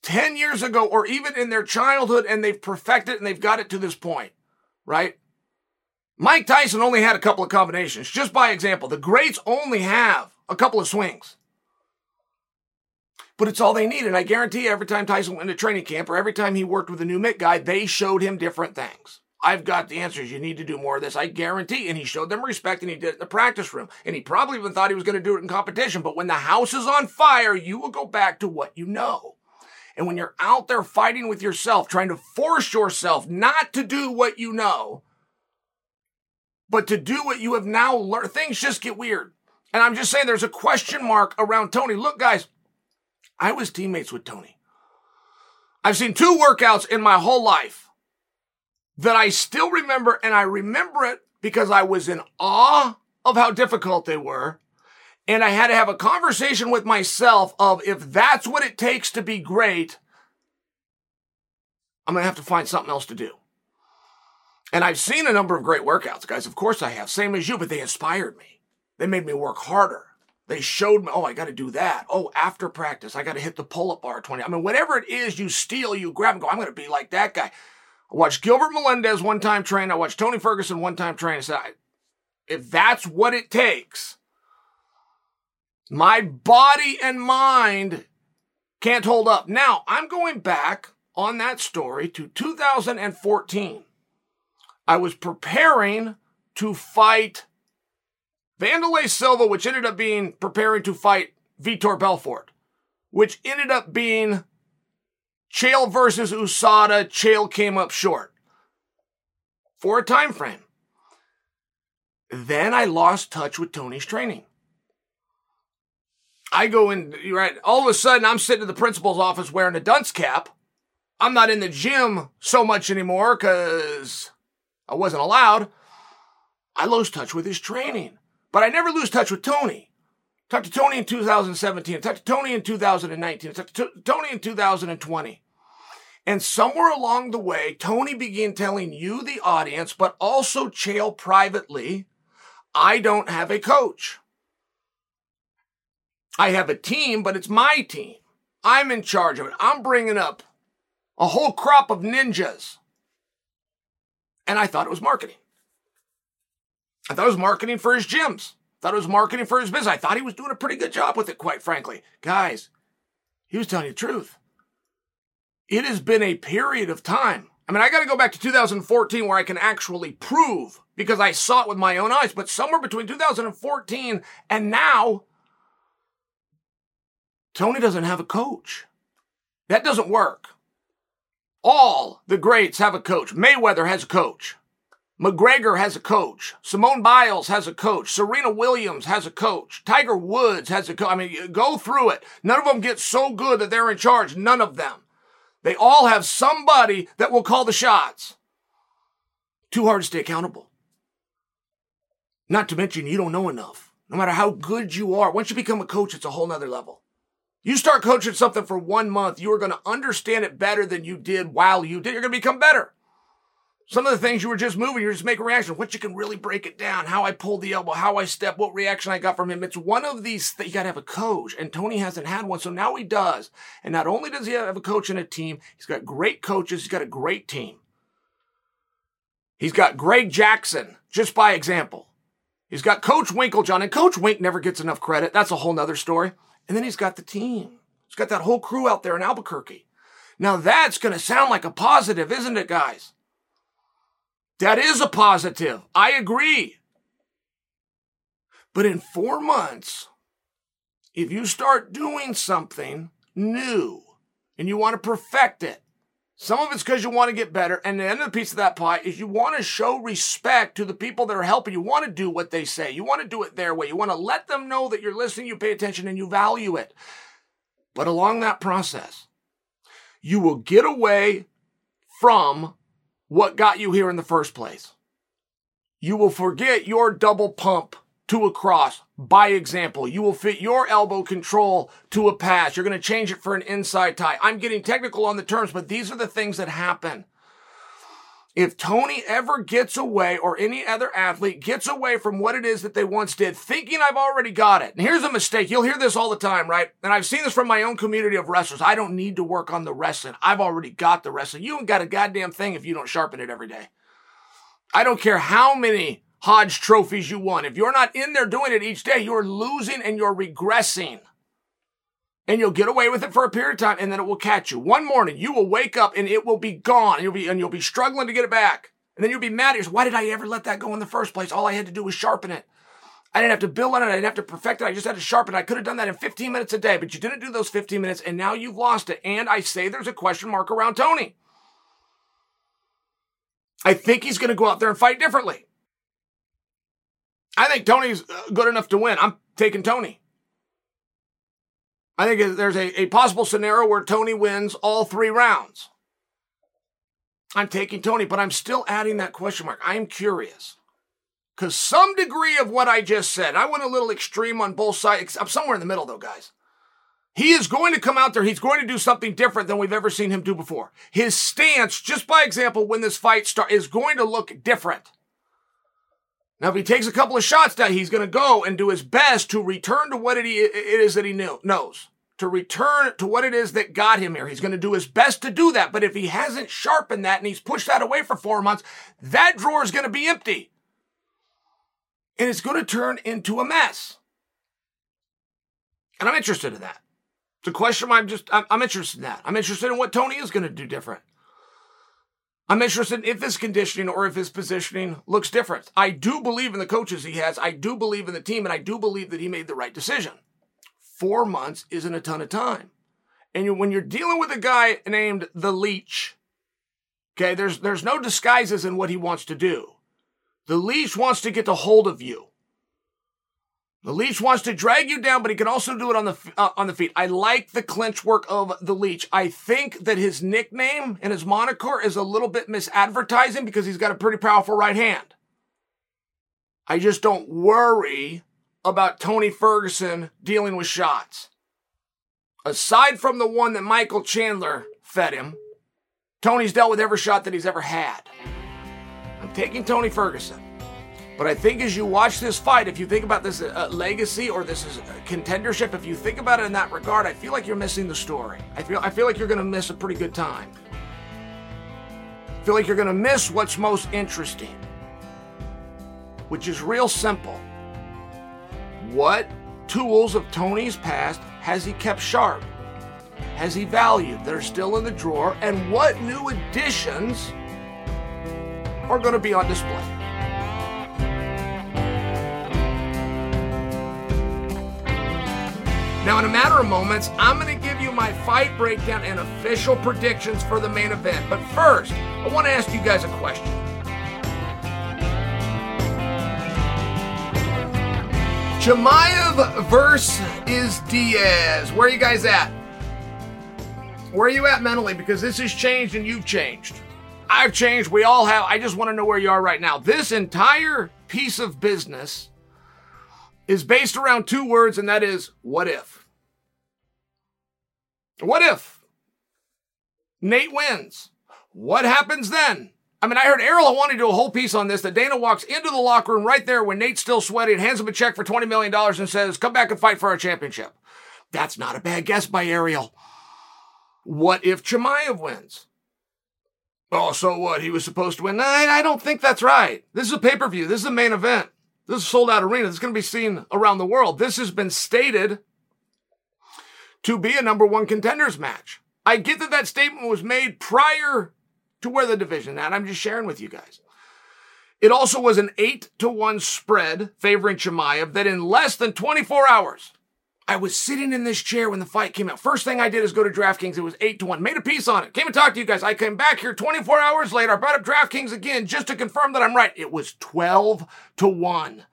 10 years ago, or even in their childhood, and they've perfected and they've got it to this point, right? Mike Tyson only had a couple of combinations. Just by example, the greats only have a couple of swings but it's all they need. And I guarantee every time Tyson went into training camp or every time he worked with a new mitt guy, they showed him different things. I've got the answers. You need to do more of this. I guarantee. And he showed them respect and he did it in the practice room. And he probably even thought he was going to do it in competition. But when the house is on fire, you will go back to what you know. And when you're out there fighting with yourself, trying to force yourself not to do what you know, but to do what you have now learned, things just get weird. And I'm just saying there's a question mark around Tony. Look, guys, I was teammates with Tony. I've seen two workouts in my whole life that I still remember, and I remember it because I was in awe of how difficult they were. And I had to have a conversation with myself of if that's what it takes to be great, I'm going to have to find something else to do. And I've seen a number of great workouts, guys. Of course I have. Same as you, but they inspired me. They made me work harder. They showed me, oh, I got to do that. Oh, after practice, I got to hit the pull up bar 20. I mean, whatever it is you steal, you grab and go, I'm going to be like that guy. I watched Gilbert Melendez one time train. I watched Tony Ferguson one time train. I said, if that's what it takes, my body and mind can't hold up. Now, I'm going back on that story to 2014. I was preparing to fight Wanderlei Silva, which ended up being preparing to fight Vitor Belfort, which ended up being Chael versus USADA. Chael came up short for a time frame. Then I lost touch with Tony's training. I go in, right, all of a sudden I'm sitting in the principal's office wearing a dunce cap. I'm not in the gym so much anymore because I wasn't allowed. I lost touch with his training. But I never lose touch with Tony. Talked to Tony in 2017. Talked to Tony in 2019. Talked to Tony in 2020. And somewhere along the way, Tony began telling you, the audience, but also Chael privately, I don't have a coach. I have a team, but it's my team. I'm in charge of it. I'm bringing up a whole crop of ninjas. And I thought it was marketing. I thought it was marketing for his gyms. I thought it was marketing for his business. I thought he was doing a pretty good job with it, quite frankly. Guys, he was telling you the truth. It has been a period of time. I mean, I got to go back to 2014 where I can actually prove because I saw it with my own eyes, but somewhere between 2014 and now, Tony doesn't have a coach. That doesn't work. All the greats have a coach. Mayweather has a coach. McGregor has a coach. Simone Biles has a coach. Serena Williams has a coach. Tiger Woods has a coach. I mean, go through it. None of them get so good that they're in charge. None of them. They all have somebody that will call the shots. Too hard to stay accountable. Not to mention, you don't know enough. No matter how good you are, once you become a coach, it's a whole nother level. You start coaching something for one month, you are going to understand it better than you did while you did. You're going to become better. Some of the things you were just moving, you're just making reaction. What you can really break it down, how I pulled the elbow, how I step, what reaction I got from him. It's one of these that you gotta have a coach. And Tony hasn't had one, so now he does. And not only does he have a coach and a team, he's got great coaches, he's got a great team. He's got Greg Jackson, just by example. He's got Coach Winkeljohn, and Coach Wink never gets enough credit. That's a whole nother story. And then he's got the team. He's got that whole crew out there in Albuquerque. Now that's going to sound like a positive, isn't it, guys? That is a positive. I agree. But in four months, if you start doing something new and you want to perfect it, some of it's because you want to get better. And the end of the piece of that pie is you want to show respect to the people that are helping. You want to do what they say. You want to do it their way. You want to let them know that you're listening, you pay attention, and you value it. But along that process, you will get away from what got you here in the first place. You will forget your double pump to a cross by example. You will fit your elbow control to a pass. You're going to change it for an inside tie. I'm getting technical on the terms, but these are the things that happen. If Tony ever gets away or any other athlete gets away from what it is that they once did, thinking I've already got it. And here's a mistake. You'll hear this all the time, right? And I've seen this from my own community of wrestlers. I don't need to work on the wrestling. I've already got the wrestling. You ain't got a goddamn thing if you don't sharpen it every day. I don't care how many Hodge trophies you won. If you're not in there doing it each day, you're losing and you're regressing and you'll get away with it for a period of time and then it will catch you. One morning you will wake up and it will be gone. You'll be and you'll be struggling to get it back. And then you'll be mad at yourself. Why did I ever let that go in the first place? All I had to do was sharpen it. I didn't have to build on it. I didn't have to perfect it. I just had to sharpen it. I could have done that in 15 minutes a day, but you didn't do those 15 minutes and now you've lost it. And I say there's a question mark around Tony. I think he's going to go out there and fight differently. I think Tony's uh, good enough to win. I'm taking Tony. I think there's a, a possible scenario where Tony wins all three rounds. I'm taking Tony, but I'm still adding that question mark. I'm curious. Because some degree of what I just said, I went a little extreme on both sides. I'm somewhere in the middle, though, guys. He is going to come out there. He's going to do something different than we've ever seen him do before. His stance, just by example, when this fight starts, is going to look different. Now, if he takes a couple of shots down, he's going to go and do his best to return to what it is that he knew, knows, to return to what it is that got him here. He's going to do his best to do that. But if he hasn't sharpened that and he's pushed that away for four months, that drawer is going to be empty. And it's going to turn into a mess. And I'm interested in that. It's a question I'm just, I'm, I'm interested in that. I'm interested in what Tony is going to do different. I'm interested if his conditioning or if his positioning looks different. I do believe in the coaches he has. I do believe in the team, and I do believe that he made the right decision. Four months isn't a ton of time. And when you're dealing with a guy named the Leech, okay, there's, there's no disguises in what he wants to do. The Leech wants to get a hold of you. The leech wants to drag you down, but he can also do it on the uh, on the feet. I like the clinch work of the leech. I think that his nickname and his moniker is a little bit misadvertising because he's got a pretty powerful right hand. I just don't worry about Tony Ferguson dealing with shots. Aside from the one that Michael Chandler fed him, Tony's dealt with every shot that he's ever had. I'm taking Tony Ferguson. But I think as you watch this fight, if you think about this uh, legacy or this is contendership, if you think about it in that regard, I feel like you're missing the story. I feel I feel like you're going to miss a pretty good time. I feel like you're going to miss what's most interesting, which is real simple. What tools of Tony's past has he kept sharp? Has he valued that are still in the drawer? And what new additions are going to be on display? Now, in a matter of moments, I'm going to give you my fight breakdown and official predictions for the main event. But first, I want to ask you guys a question. Chimaev versus Diaz. Where are you guys at? Where are you at mentally? Because this has changed and you've changed. I've changed. We all have. I just want to know where you are right now. This entire piece of business is based around two words, and that is what if? What if Nate wins? What happens then? I mean, I heard Ariel wanted to do a whole piece on this that Dana walks into the locker room right there when Nate's still sweaty and hands him a check for $20 million and says, come back and fight for our championship. That's not a bad guess by Ariel. What if Chimaev wins? Oh, so what? He was supposed to win? I, I don't think that's right. This is a pay per view. This is a main event. This is a sold out arena. This is going to be seen around the world. This has been stated to be a number one contenders match. I get that that statement was made prior to where the division at. I'm just sharing with you guys. It also was an eight to one spread favoring Chimaev that in less than 24 hours, I was sitting in this chair when the fight came out. First thing I did is go to DraftKings. It was eight to one. Made a piece on it. Came and talked to you guys. I came back here 24 hours later. I brought up DraftKings again just to confirm that I'm right. It was 12 to one.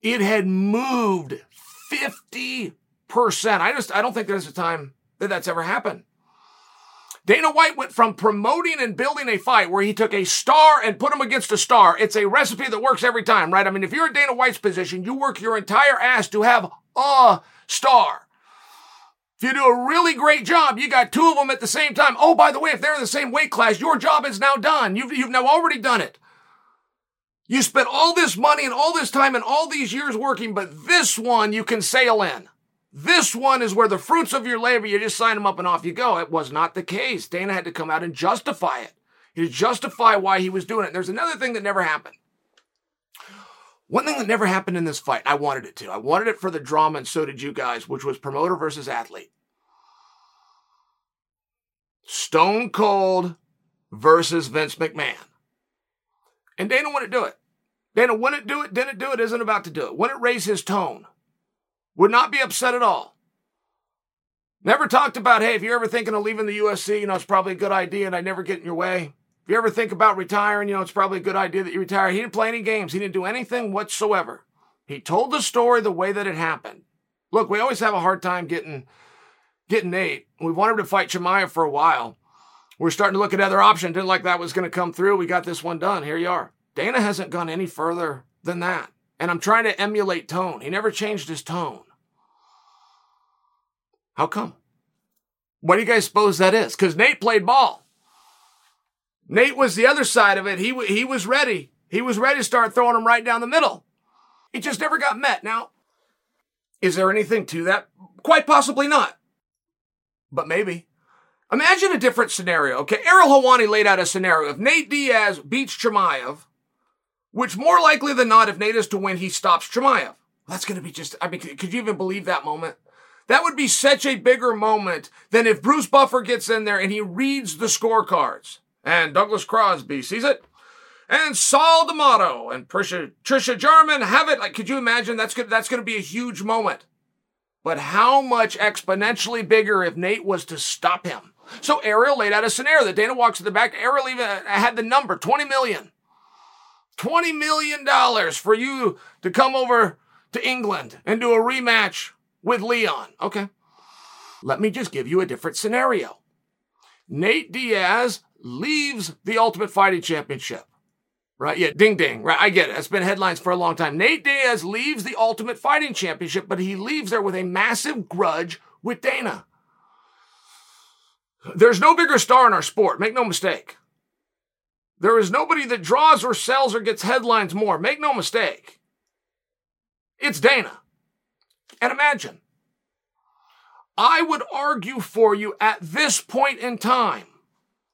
It had moved 50%. I just, I don't think there's a time that that's ever happened. Dana White went from promoting and building a fight where he took a star and put him against a star. It's a recipe that works every time, right? I mean, if you're in Dana White's position, you work your entire ass to have a star. If you do a really great job, you got two of them at the same time. Oh, by the way, if they're in the same weight class, your job is now done. You've, you've now already done it. You spent all this money and all this time and all these years working, but this one you can sail in. This one is where the fruits of your labor, you just sign them up and off you go. It was not the case. Dana had to come out and justify it. He had to justify why he was doing it. There's another thing that never happened. One thing that never happened in this fight, I wanted it to. I wanted it for the drama, and so did you guys, which was promoter versus athlete. Stone Cold versus Vince McMahon. And Dana wouldn't do it. Dana wouldn't do it, didn't do it, isn't about to do it. Wouldn't raise his tone. Would not be upset at all. Never talked about, hey, if you're ever thinking of leaving the UFC, you know, it's probably a good idea and I never get in your way. If you ever think about retiring, you know, it's probably a good idea that you retire. He didn't play any games. He didn't do anything whatsoever. He told the story the way that it happened. Look, we always have a hard time getting getting Nate. We wanted to fight Chimaev for a while. We're starting to look at other options. Didn't like that was going to come through. We got this one done. Here you are. Dana hasn't gone any further than that. And I'm trying to emulate tone. He never changed his tone. How come? What do you guys suppose that is? Because Nate played ball. Nate was the other side of it. He, he was ready. He was ready to start throwing them right down the middle. He just never got met. Now, is there anything to that? Quite possibly not. But maybe. Imagine a different scenario. Okay, Ariel Helwani laid out a scenario. If Nate Diaz beats Chimaev, which more likely than not, if Nate is to win, he stops Chimaev. That's going to be just, I mean, could you even believe that moment? That would be such a bigger moment than if Bruce Buffer gets in there and he reads the scorecards. And Douglas Crosby sees it. And Sal D'Amato and Trisha, Trisha Jarman have it. Like, could you imagine? That's good. That's going to be a huge moment. But how much exponentially bigger if Nate was to stop him? So Ariel laid out a scenario that Dana walks to the back. Ariel even uh, had the number 20 million. $20 million for you to come over to England and do a rematch with Leon. Okay. Let me just give you a different scenario. Nate Diaz leaves the Ultimate Fighting Championship. Right? Yeah, ding ding. Right? I get it. It's been headlines for a long time. Nate Diaz leaves the Ultimate Fighting Championship, but he leaves there with a massive grudge with Dana. There's no bigger star in our sport. Make no mistake. There is nobody that draws or sells or gets headlines more. Make no mistake. It's Dana. And imagine, I would argue for you at this point in time,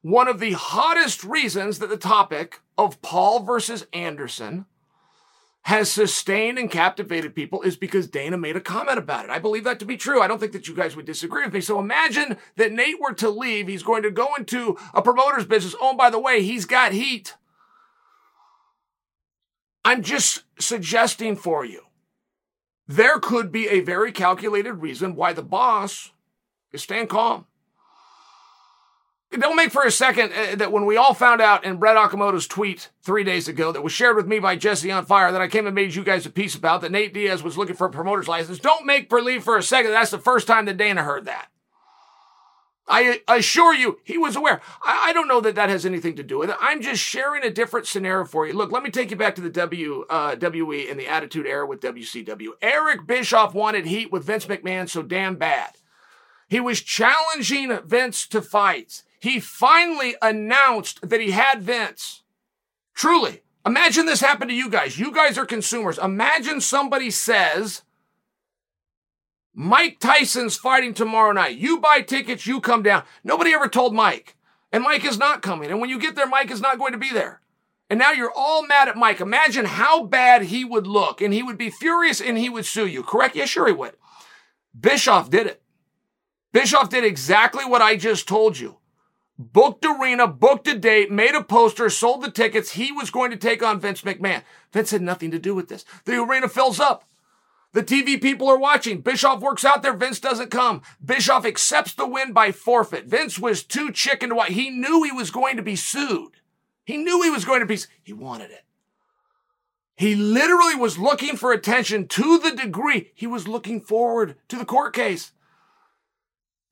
one of the hottest reasons that the topic of Paul versus Anderson has sustained and captivated people is because Dana made a comment about it. I believe that to be true. I don't think that you guys would disagree with me. So imagine that Nate were to leave. He's going to go into a promoter's business. Oh, by the way, he's got heat. I'm just suggesting for you there could be a very calculated reason why the boss is staying calm. Don't make for a second uh, that when we all found out in Brett Okamoto's tweet three days ago that was shared with me by Jesse on Fire that I came and made you guys a piece about that Nate Diaz was looking for a promoter's license. Don't make believe for a second that's the first time that Dana heard that. I assure you, he was aware. I, I, don't know that that has anything to do with it. I'm just sharing a different scenario for you. Look, let me take you back to the W uh, WE and the Attitude Era with WCW. Eric Bischoff wanted heat with Vince McMahon so damn bad. He was challenging Vince to fights. he finally announced that he had Vince. Truly. Imagine this happened to you guys. You guys are consumers. Imagine somebody says, Mike Tyson's fighting tomorrow night. You buy tickets, you come down. Nobody ever told Mike. And Mike is not coming. And when you get there, Mike is not going to be there. And now you're all mad at Mike. Imagine how bad he would look and he would be furious and he would sue you, correct? Yeah, sure he would. Bischoff did it. Bischoff did exactly what I just told you. Booked arena, booked a date, made a poster, sold the tickets. He was going to take on Vince McMahon. Vince had nothing to do with this. The arena fills up. The TV people are watching. Bischoff works out there. Vince doesn't come. Bischoff accepts the win by forfeit. Vince was too chicken to what he knew he was going to be sued. He knew he was going to be, he wanted it. He literally was looking for attention to the degree he was looking forward to the court case.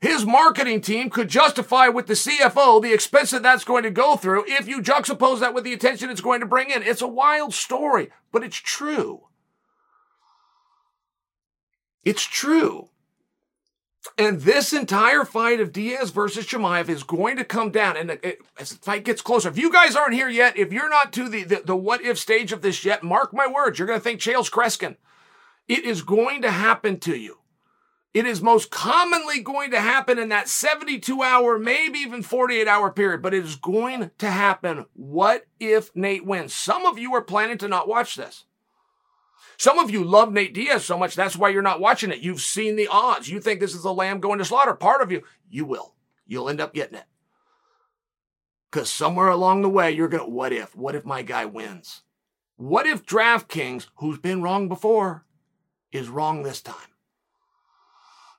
His marketing team could justify with the CFO the expense that that's going to go through if you juxtapose that with the attention it's going to bring in. It's a wild story, but it's true. It's true. And this entire fight of Diaz versus Chimaev is going to come down. And it, as the fight gets closer, if you guys aren't here yet, if you're not to the, the, the what if stage of this yet, mark my words, you're going to think Chaels Kreskin. It is going to happen to you. It is most commonly going to happen in that 72 hour, maybe even 48 hour period, but it is going to happen. What if Nate wins? Some of you are planning to not watch this. Some of you love Nate Diaz so much, that's why you're not watching it. You've seen the odds. You think this is a lamb going to slaughter. Part of you, you will. You'll end up getting it. Because somewhere along the way, you're going to, what if? What if my guy wins? What if DraftKings, who's been wrong before, is wrong this time?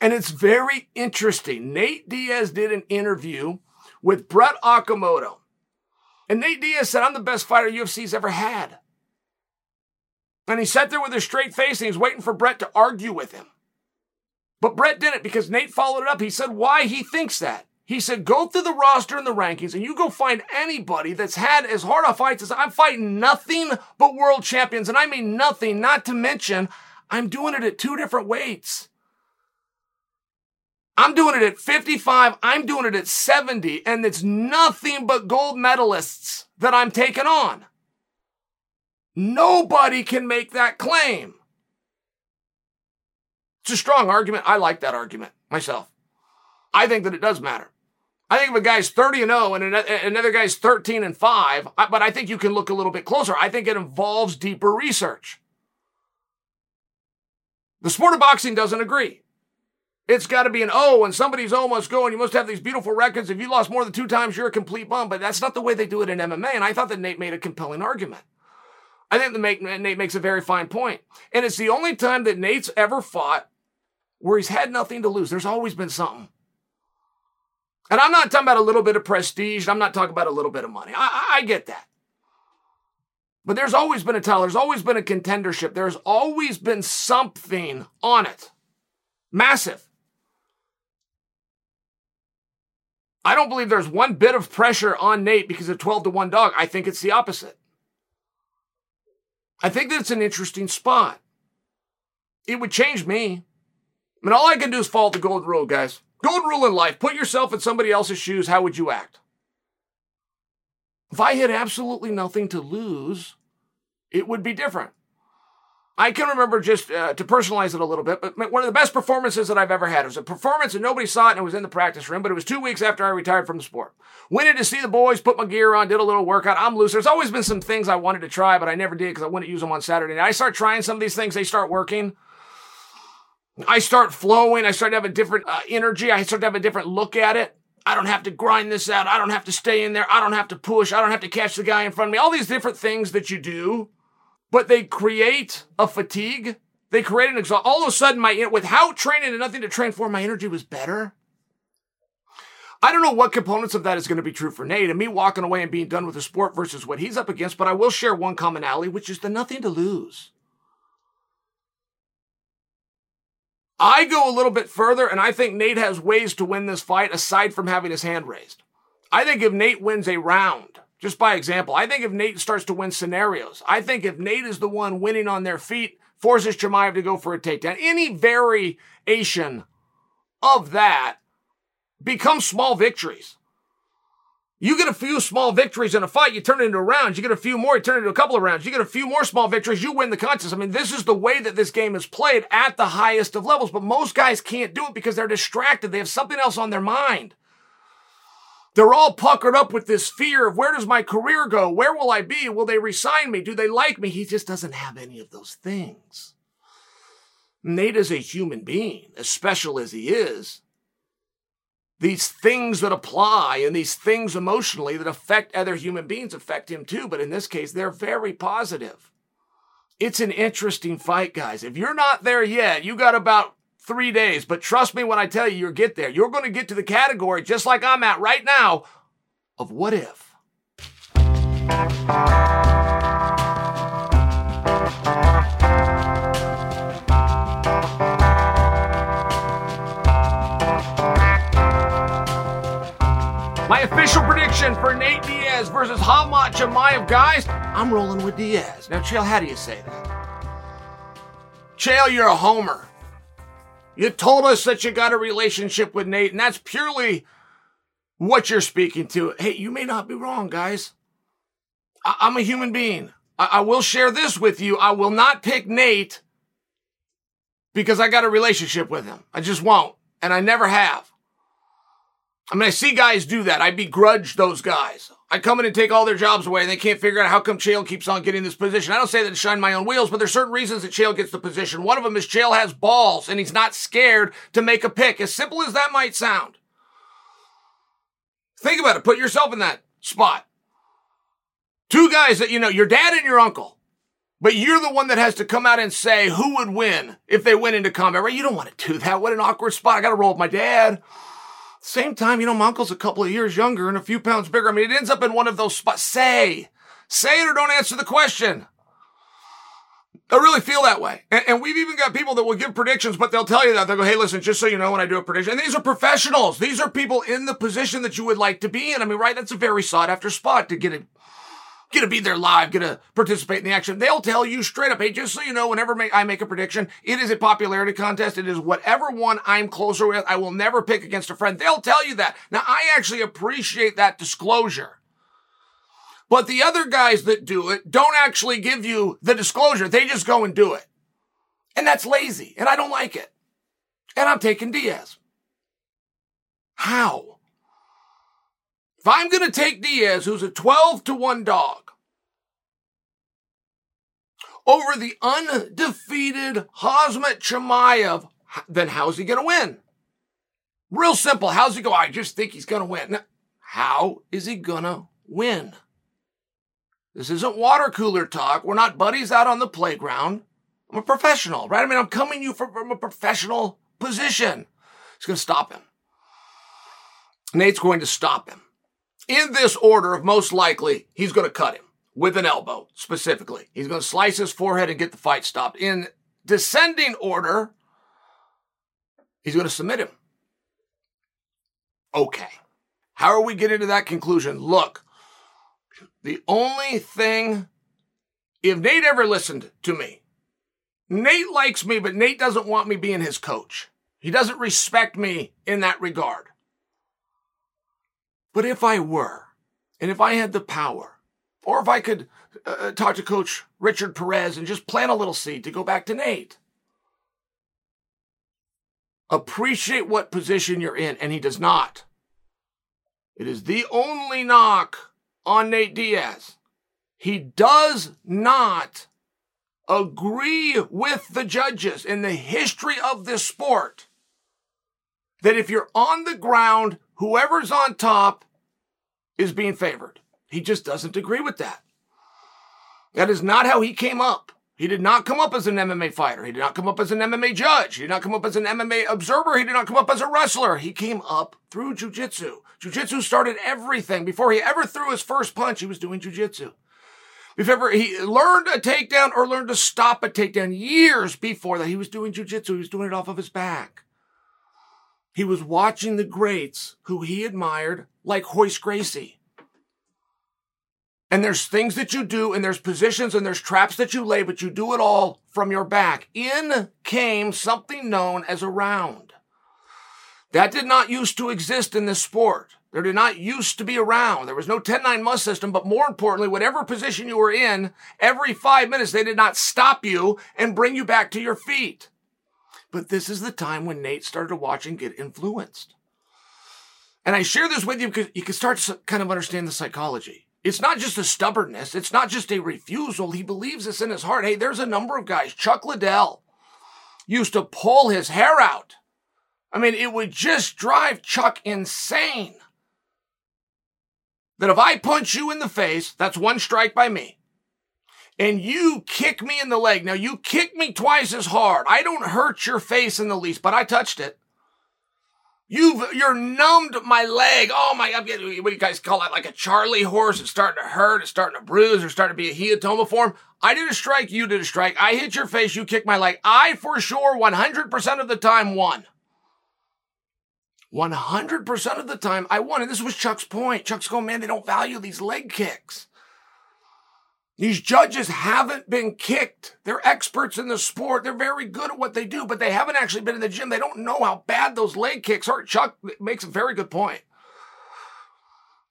And it's very interesting. Nate Diaz did an interview with Brett Okamoto. And Nate Diaz said, I'm the best fighter UFC's ever had. And he sat there with a straight face and he's waiting for Brett to argue with him. But Brett didn't because Nate followed it up. He said why he thinks that. He said, go through the roster and the rankings and you go find anybody that's had as hard a fight as I'm fighting nothing but world champions. And I mean nothing, not to mention I'm doing it at two different weights. I'm doing it at 55. I'm doing it at 70. And it's nothing but gold medalists that I'm taking on. Nobody can make that claim. It's a strong argument. I like that argument myself. I think that it does matter. I think if a guy's 30 and 0 and another guy's 13 and 5, but I think you can look a little bit closer. I think it involves deeper research. The sport of boxing doesn't agree. It's got to be an O, and somebody's O must go, and you must have these beautiful records. If you lost more than two times, you're a complete bum. But that's not the way they do it in MMA. And I thought that Nate made a compelling argument. I think the Nate makes a very fine point. And it's the only time that Nate's ever fought where he's had nothing to lose. There's always been something. And I'm not talking about a little bit of prestige. I'm not talking about a little bit of money. I, I, I get that. But there's always been a title. There's always been a contendership. There's always been something on it. Massive. I don't believe there's one bit of pressure on Nate because of 12 to 1 dog. I think it's the opposite. I think that's an interesting spot. It would change me. I mean, all I can do is follow the golden rule, guys. Golden rule in life. Put yourself in somebody else's shoes. How would you act? If I had absolutely nothing to lose, it would be different. I can remember just uh, to personalize it a little bit, but one of the best performances that I've ever had. It was a performance and nobody saw it and it was in the practice room, but it was two weeks after I retired from the sport. Went in to see the boys, put my gear on, did a little workout. I'm loose. There's always been some things I wanted to try, but I never did because I wouldn't use them on Saturday night. I start trying some of these things, they start working. I start flowing. I start to have a different uh, energy. I start to have a different look at it. I don't have to grind this out. I don't have to stay in there. I don't have to push. I don't have to catch the guy in front of me. All these different things that you do but they create a fatigue. They create an exhaust. All of a sudden, my without training and nothing to train for, my energy was better. I don't know what components of that is going to be true for Nate and me walking away and being done with the sport versus what he's up against, but I will share one commonality, which is the nothing to lose. I go a little bit further, and I think Nate has ways to win this fight aside from having his hand raised. I think if Nate wins a round, just by example. I think if Nate starts to win scenarios, I think if Nate is the one winning on their feet, forces Chimaev to go for a takedown, any variation of that becomes small victories. You get a few small victories in a fight, you turn it into rounds. You get a few more, you turn it into a couple of rounds. You get a few more small victories, you win the contest. I mean, this is the way that this game is played at the highest of levels, but most guys can't do it because they're distracted. They have something else on their mind. They're all puckered up with this fear of where does my career go? Where will I be? Will they resign me? Do they like me? He just doesn't have any of those things. Nate is a human being, as special as he is these things that apply and these things emotionally that affect other human beings affect him too. But in this case, they're very positive. It's an interesting fight, guys. If you're not there yet, you got about three days. But trust me when I tell you, you'll get there. You're going to get to the category, just like I'm at right now, of what if. My official prediction for Nate Diaz versus Khamzat Chimaev, guys, I'm rolling with Diaz. Now, Chael, how do you say that? Chael, you're a homer. You told us that you got a relationship with Nate, and that's purely what you're speaking to. Hey, you may not be wrong, guys. I- am a human being. I-, I will share this with you. I will not pick Nate because I got a relationship with him. I just won't. And I never have. I mean, I see guys do that. I begrudge those guys. I come in and take all their jobs away and they can't figure out how come Chael keeps on getting this position. I don't say that to shine my own wheels, but there's certain reasons that Chael gets the position. One of them is Chael has balls and he's not scared to make a pick. As simple as that might sound. Think about it. Put yourself in that spot. Two guys that, you know, your dad and your uncle, but you're the one that has to come out and say who would win if they went into combat, right? You don't want to do that. What an awkward spot. I got to roll with my dad. Same time, you know, my uncle's a couple of years younger and a few pounds bigger. I mean, it ends up in one of those spots. Say, say it or don't answer the question. I really feel that way. And, and, we've even got people that will give predictions, but they'll tell you that. They'll go, hey, listen, just so you know, when I do a prediction, and these are professionals. These are people in the position that you would like to be in. I mean, right? That's a very sought after spot to get it to be there live, to participate in the action. They'll tell you straight up, hey, just so you know, whenever I make a prediction, it is a popularity contest. It is whatever one I'm closer with. I will never pick against a friend. They'll tell you that. Now, I actually appreciate that disclosure. But the other guys that do it don't actually give you the disclosure. They just go and do it. And that's lazy. And I don't like it. And I'm taking Diaz. How? If I'm going to take Diaz, who's a 12 to 1 dog, over the undefeated Khamzat Chimaev, then how's he going to win? Real simple. How's he go? I just think he's going to win. Now, how is he going to win? This isn't water cooler talk. We're not buddies out on the playground. I'm a professional, right? I mean, I'm coming you from a professional position. He's going to stop him. Nate's going to stop him. In this order of most likely, he's going to cut him with an elbow specifically. He's going to slice his forehead and get the fight stopped. In descending order, he's going to submit him. Okay. How are we getting to that conclusion? Look, the only thing, if Nate ever listened to me, Nate likes me, but Nate doesn't want me being his coach. He doesn't respect me in that regard. But if I were, and if I had the power, or if I could uh, uh, talk to Coach Richard Perez and just plant a little seed to go back to Nate. Appreciate what position you're in, and he does not. It is the only knock on Nate Diaz. He does not agree with the judges in the history of this sport that if you're on the ground, whoever's on top is being favored. He just doesn't agree with that. That is not how he came up. He did not come up as an MMA fighter. He did not come up as an MMA judge. He did not come up as an MMA observer. He did not come up as a wrestler. He came up through jujitsu. Jujitsu started everything. Before he ever threw his first punch, he was doing jujitsu. If ever he learned a takedown or learned to stop a takedown years before that, he was doing jujitsu. He was doing it off of his back. He was watching the greats who he admired, like Royce Gracie. And there's things that you do, and there's positions, and there's traps that you lay, but you do it all from your back. In came something known as a round. That did not used to exist in this sport. There did not used to be a round. There was no 10-9 must system, but more importantly, whatever position you were in, every five minutes they did not stop you and bring you back to your feet. But this is the time when Nate started to watch and get influenced. And I share this with you because you can start to kind of understand the psychology. It's not just a stubbornness. It's not just a refusal. He believes this in his heart. Hey, there's a number of guys. Chuck Liddell used to pull his hair out. I mean, it would just drive Chuck insane that if I punch you in the face, that's one strike by me. And you kick me in the leg. Now you kick me twice as hard. I don't hurt your face in the least, but I touched it. You've you're numbed my leg. Oh my God! What do you guys call that? Like a Charlie horse? It's starting to hurt. It's starting to bruise. Or starting to be a hematoma form. I did a strike. You did a strike. I hit your face. You kicked my leg. I for sure, 100% of the time, won. 100% of the time I won. And this was Chuck's point. Chuck's going, man, they don't value these leg kicks. These judges haven't been kicked. They're experts in the sport. They're very good at what they do, but they haven't actually been in the gym. They don't know how bad those leg kicks are. Chuck makes a very good point.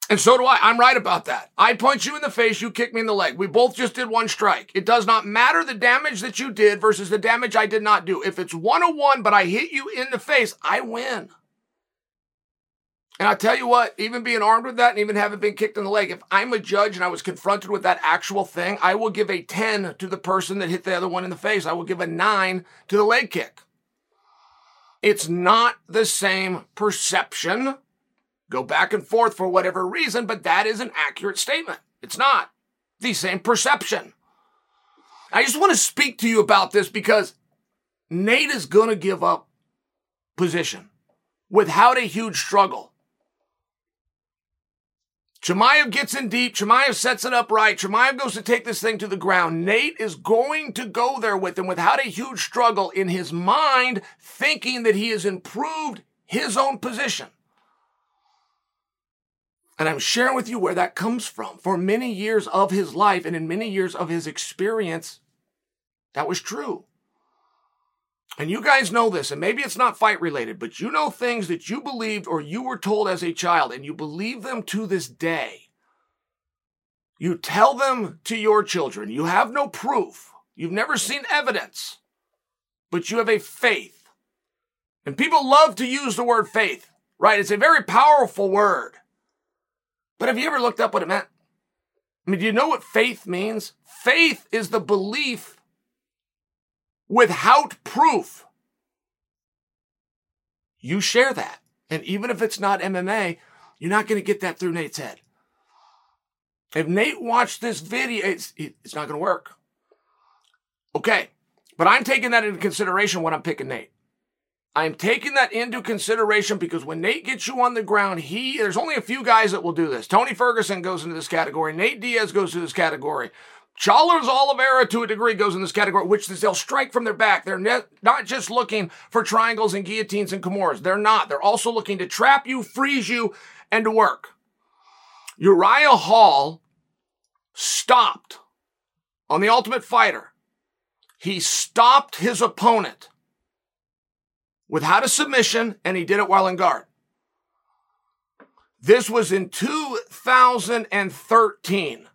And so do I. I'm right about that. I punch you in the face, you kick me in the leg. We both just did one strike. It does not matter the damage that you did versus the damage I did not do. If it's one on one, but I hit you in the face, I win. And I tell you what, even being armed with that and even having been kicked in the leg, if I'm a judge and I was confronted with that actual thing, I will give a 10 to the person that hit the other one in the face. I will give a 9 to the leg kick. It's not the same perception. Go back and forth for whatever reason, but that is an accurate statement. It's not the same perception. I just want to speak to you about this because Nate is going to give up position without a huge struggle. Chimaev gets in deep. Chimaev sets it up right. Chimaev goes to take this thing to the ground. Nate is going to go there with him without a huge struggle in his mind, thinking that he has improved his own position. And I'm sharing with you where that comes from. For many years of his life and in many years of his experience, that was true. And you guys know this, and maybe it's not fight related, but you know things that you believed or you were told as a child, and you believe them to this day. You tell them to your children. You have no proof. You've never seen evidence, but you have a faith. And people love to use the word faith, right? It's a very powerful word. But have you ever looked up what it meant? I mean, do you know what faith means? Faith is the belief without proof. You share that. And even if it's not MMA, you're not going to get that through Nate's head. If Nate watched this video, it's, it's not going to work. Okay. But I'm taking that into consideration when I'm picking Nate. I'm taking that into consideration because when Nate gets you on the ground, he there's only a few guys that will do this. Tony Ferguson goes into this category. Nate Diaz goes to this category. Charles Oliveira, to a degree, goes in this category, which is they'll strike from their back. They're ne- not just looking for triangles and guillotines and kimuras. They're not. They're also looking to trap you, freeze you, and to work. Uriah Hall stopped on the Ultimate Fighter. He stopped his opponent without a submission, and he did it while in guard. This was in 2013.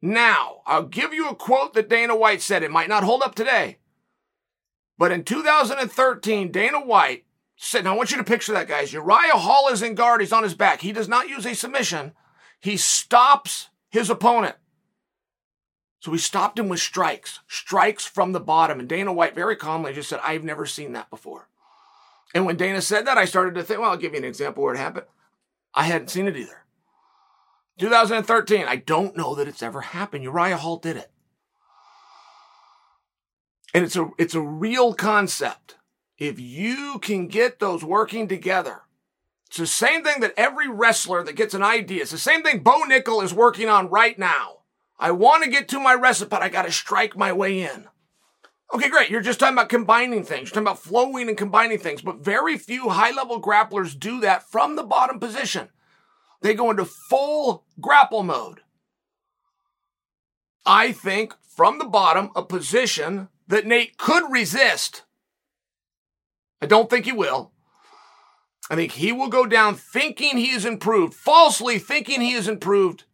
Now, I'll give you a quote that Dana White said. It might not hold up today. But in 2013, Dana White said, now I want you to picture that, guys. Uriah Hall is in guard. He's on his back. He does not use a submission. He stops his opponent. So he stopped him with strikes, strikes from the bottom. And Dana White very calmly just said, I've never seen that before. And when Dana said that, I started to think, well, I'll give you an example where it happened. I hadn't seen it either. 2013. I don't know that it's ever happened. Uriah Hall did it. And it's a, it's a real concept. If you can get those working together, it's the same thing that every wrestler that gets an idea, it's the same thing Bo Nickal is working on right now. I want to get to my recipe, but I got to strike my way in. Okay, great. You're just talking about combining things. You're talking about flowing and combining things, but very few high level grapplers do that from the bottom position. They go into full grapple mode. I think from the bottom, a position that Nate could resist. I don't think he will. I think he will go down thinking he is improved, falsely thinking he has improved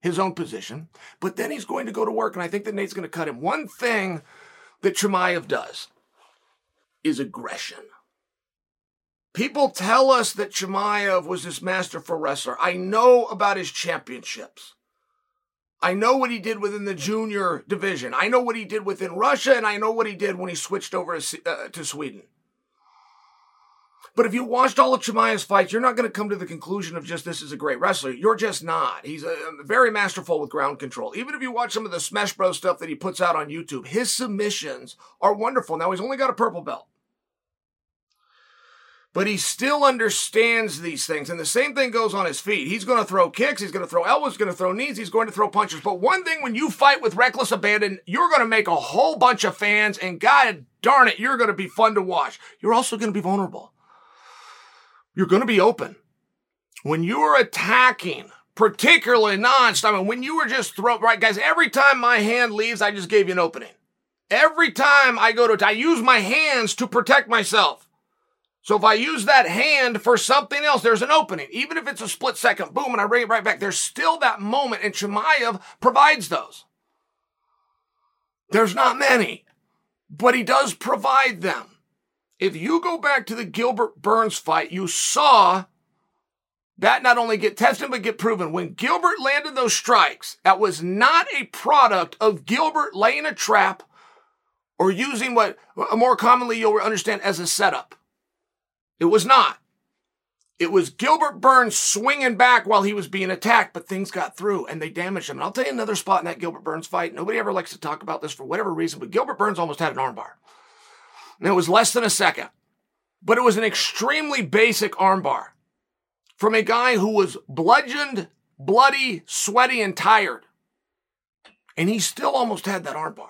his own position, but then he's going to go to work, and I think that Nate's going to cut him. One thing that Chimaev does is aggression. People tell us that Chimaev was this masterful wrestler. I know about his championships. I know what he did within the junior division. I know what he did within Russia, and I know what he did when he switched over uh, to Sweden. But if you watched all of Chimaev's fights, you're not going to come to the conclusion of just this is a great wrestler. You're just not. He's a, a very masterful with ground control. Even if you watch some of the Smash Bros stuff that he puts out on YouTube, his submissions are wonderful. Now he's only got a purple belt but he still understands these things. And the same thing goes on his feet. He's going to throw kicks, he's going to throw elbows, he's going to throw knees, he's going to throw punches. But one thing when you fight with reckless abandon, you're going to make a whole bunch of fans, and God darn it, you're going to be fun to watch. You're also going to be vulnerable. You're going to be open. When you're attacking, particularly non-stop, I mean, when you were just throw right, guys, every time my hand leaves, I just gave you an opening. Every time I go to, I use my hands to protect myself. So if I use that hand for something else, there's an opening. Even if it's a split second, boom, and I bring it right back. There's still that moment, and Chimaev provides those. There's not many, but he does provide them. If you go back to the Gilbert Burns fight, you saw that not only get tested, but get proven. When Gilbert landed those strikes, that was not a product of Gilbert laying a trap or using what more commonly you'll understand as a setup. It was not. It was Gilbert Burns swinging back while he was being attacked, but things got through and they damaged him. And I'll tell you another spot in that Gilbert Burns fight. Nobody ever likes to talk about this for whatever reason, but Gilbert Burns almost had an armbar. And it was less than a second, but it was an extremely basic armbar from a guy who was bludgeoned, bloody, sweaty, and tired. And he still almost had that armbar.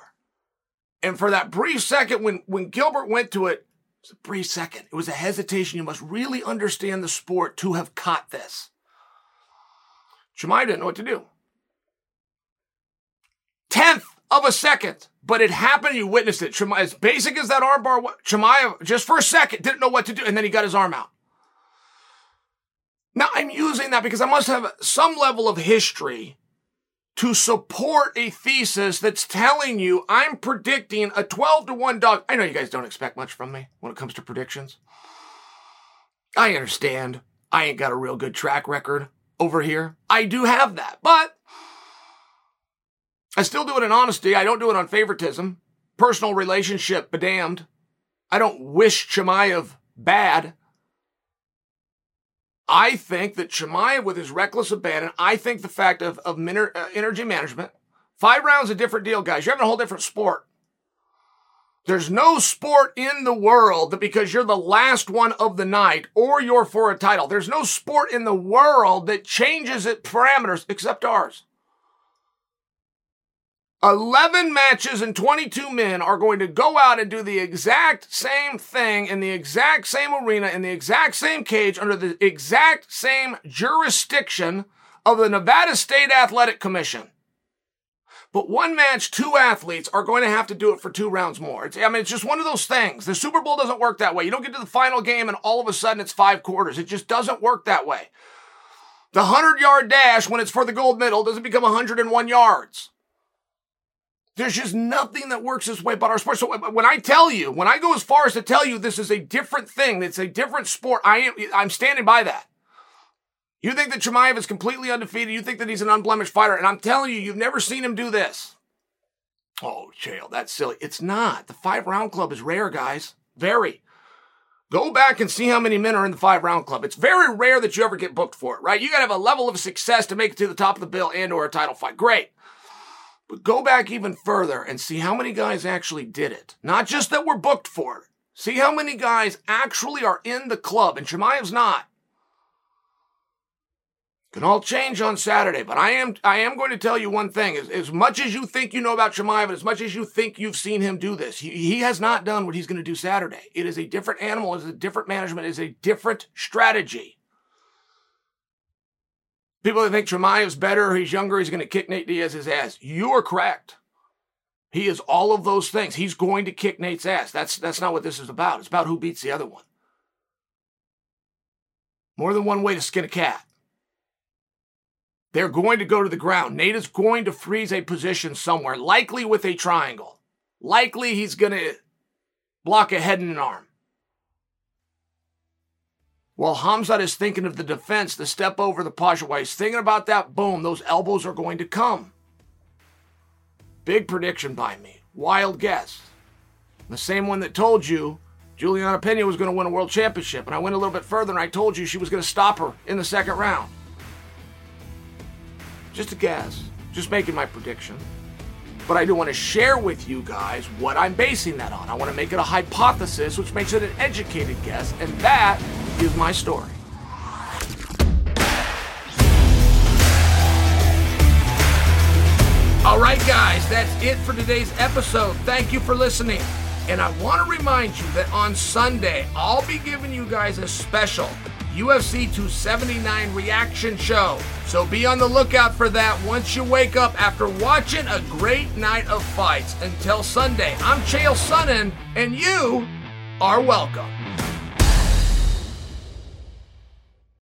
And for that brief second when, when Gilbert went to it, was a brief second. It was a hesitation. You must really understand the sport to have caught this. Chimaev didn't know what to do. Tenth of a second, but it happened. You witnessed it. Chimaev, as basic as that armbar, Chimaev just for a second didn't know what to do, and then he got his arm out. Now I'm using that because I must have some level of history to support a thesis that's telling you I'm predicting a 12 to 1 dog. I know you guys don't expect much from me when it comes to predictions. I understand. I ain't got a real good track record over here. I do have that, but I still do it in honesty. I don't do it on favoritism. Personal relationship, bedamned. I don't wish Chimaev bad. I think that Chimaev, with his reckless abandon, I think the fact of, of uh, energy management, five rounds a different deal, guys. You're having a whole different sport. There's no sport in the world that because you're the last one of the night or you're for a title, there's no sport in the world that changes its parameters except ours. 11 matches and 22 men are going to go out and do the exact same thing in the exact same arena, in the exact same cage, under the exact same jurisdiction of the Nevada State Athletic Commission. But one match, two athletes are going to have to do it for two rounds more. It's, I mean, it's just one of those things. The Super Bowl doesn't work that way. You don't get to the final game and all of a sudden it's five quarters. It just doesn't work that way. The 100 yard dash, when it's for the gold medal, doesn't become 101 yards. There's just nothing that works this way but our sport. So uh, when I tell you, when I go as far as to tell you this is a different thing, it's a different sport, I am I'm standing by that. You think that Chimaev is completely undefeated. You think that he's an unblemished fighter. And I'm telling you, you've never seen him do this. Oh, Chael, that's silly. It's not. The five round club is rare, guys. Very. Go back and see how many men are in the five round club. It's very rare that you ever get booked for it, right? You got to have a level of success to make it to the top of the bill and or a title fight. Great. But go back even further and see how many guys actually did it. Not just that were booked for it. See how many guys actually are in the club, and Chimaev's not. Can all change on Saturday, but I am I am going to tell you one thing. As, as much as you think you know about Chimaev, and as much as you think you've seen him do this, he, he has not done what he's going to do Saturday. It is a different animal, it is a different management, it is a different strategy. People that think Chimaev's better, he's younger, he's going to kick Nate Diaz's ass. You are correct. He is all of those things. He's going to kick Nate's ass. That's that's not what this is about. It's about who beats the other one. More than one way to skin a cat. They're going to go to the ground. Nate is going to freeze a position somewhere, likely with a triangle. Likely he's going to block a head and an arm. While Khamzat is thinking of the defense, the step over the posture, while he's thinking about that, boom, those elbows are going to come. Big prediction by me. Wild guess. The same one that told you Julianna Peña was going to win a world championship. And I went a little bit further and I told you she was going to stop her in the second round. Just a guess. Just making my prediction. But I do want to share with you guys what I'm basing that on. I want to make it a hypothesis, which makes it an educated guess. And that is my story. All right, guys, that's it for today's episode. Thank you for listening. And I want to remind you that on Sunday, I'll be giving you guys a special UFC 279 reaction show. So be on the lookout for that once you wake up after watching a great night of fights. Until Sunday, I'm Chael Sonnen, and you are welcome.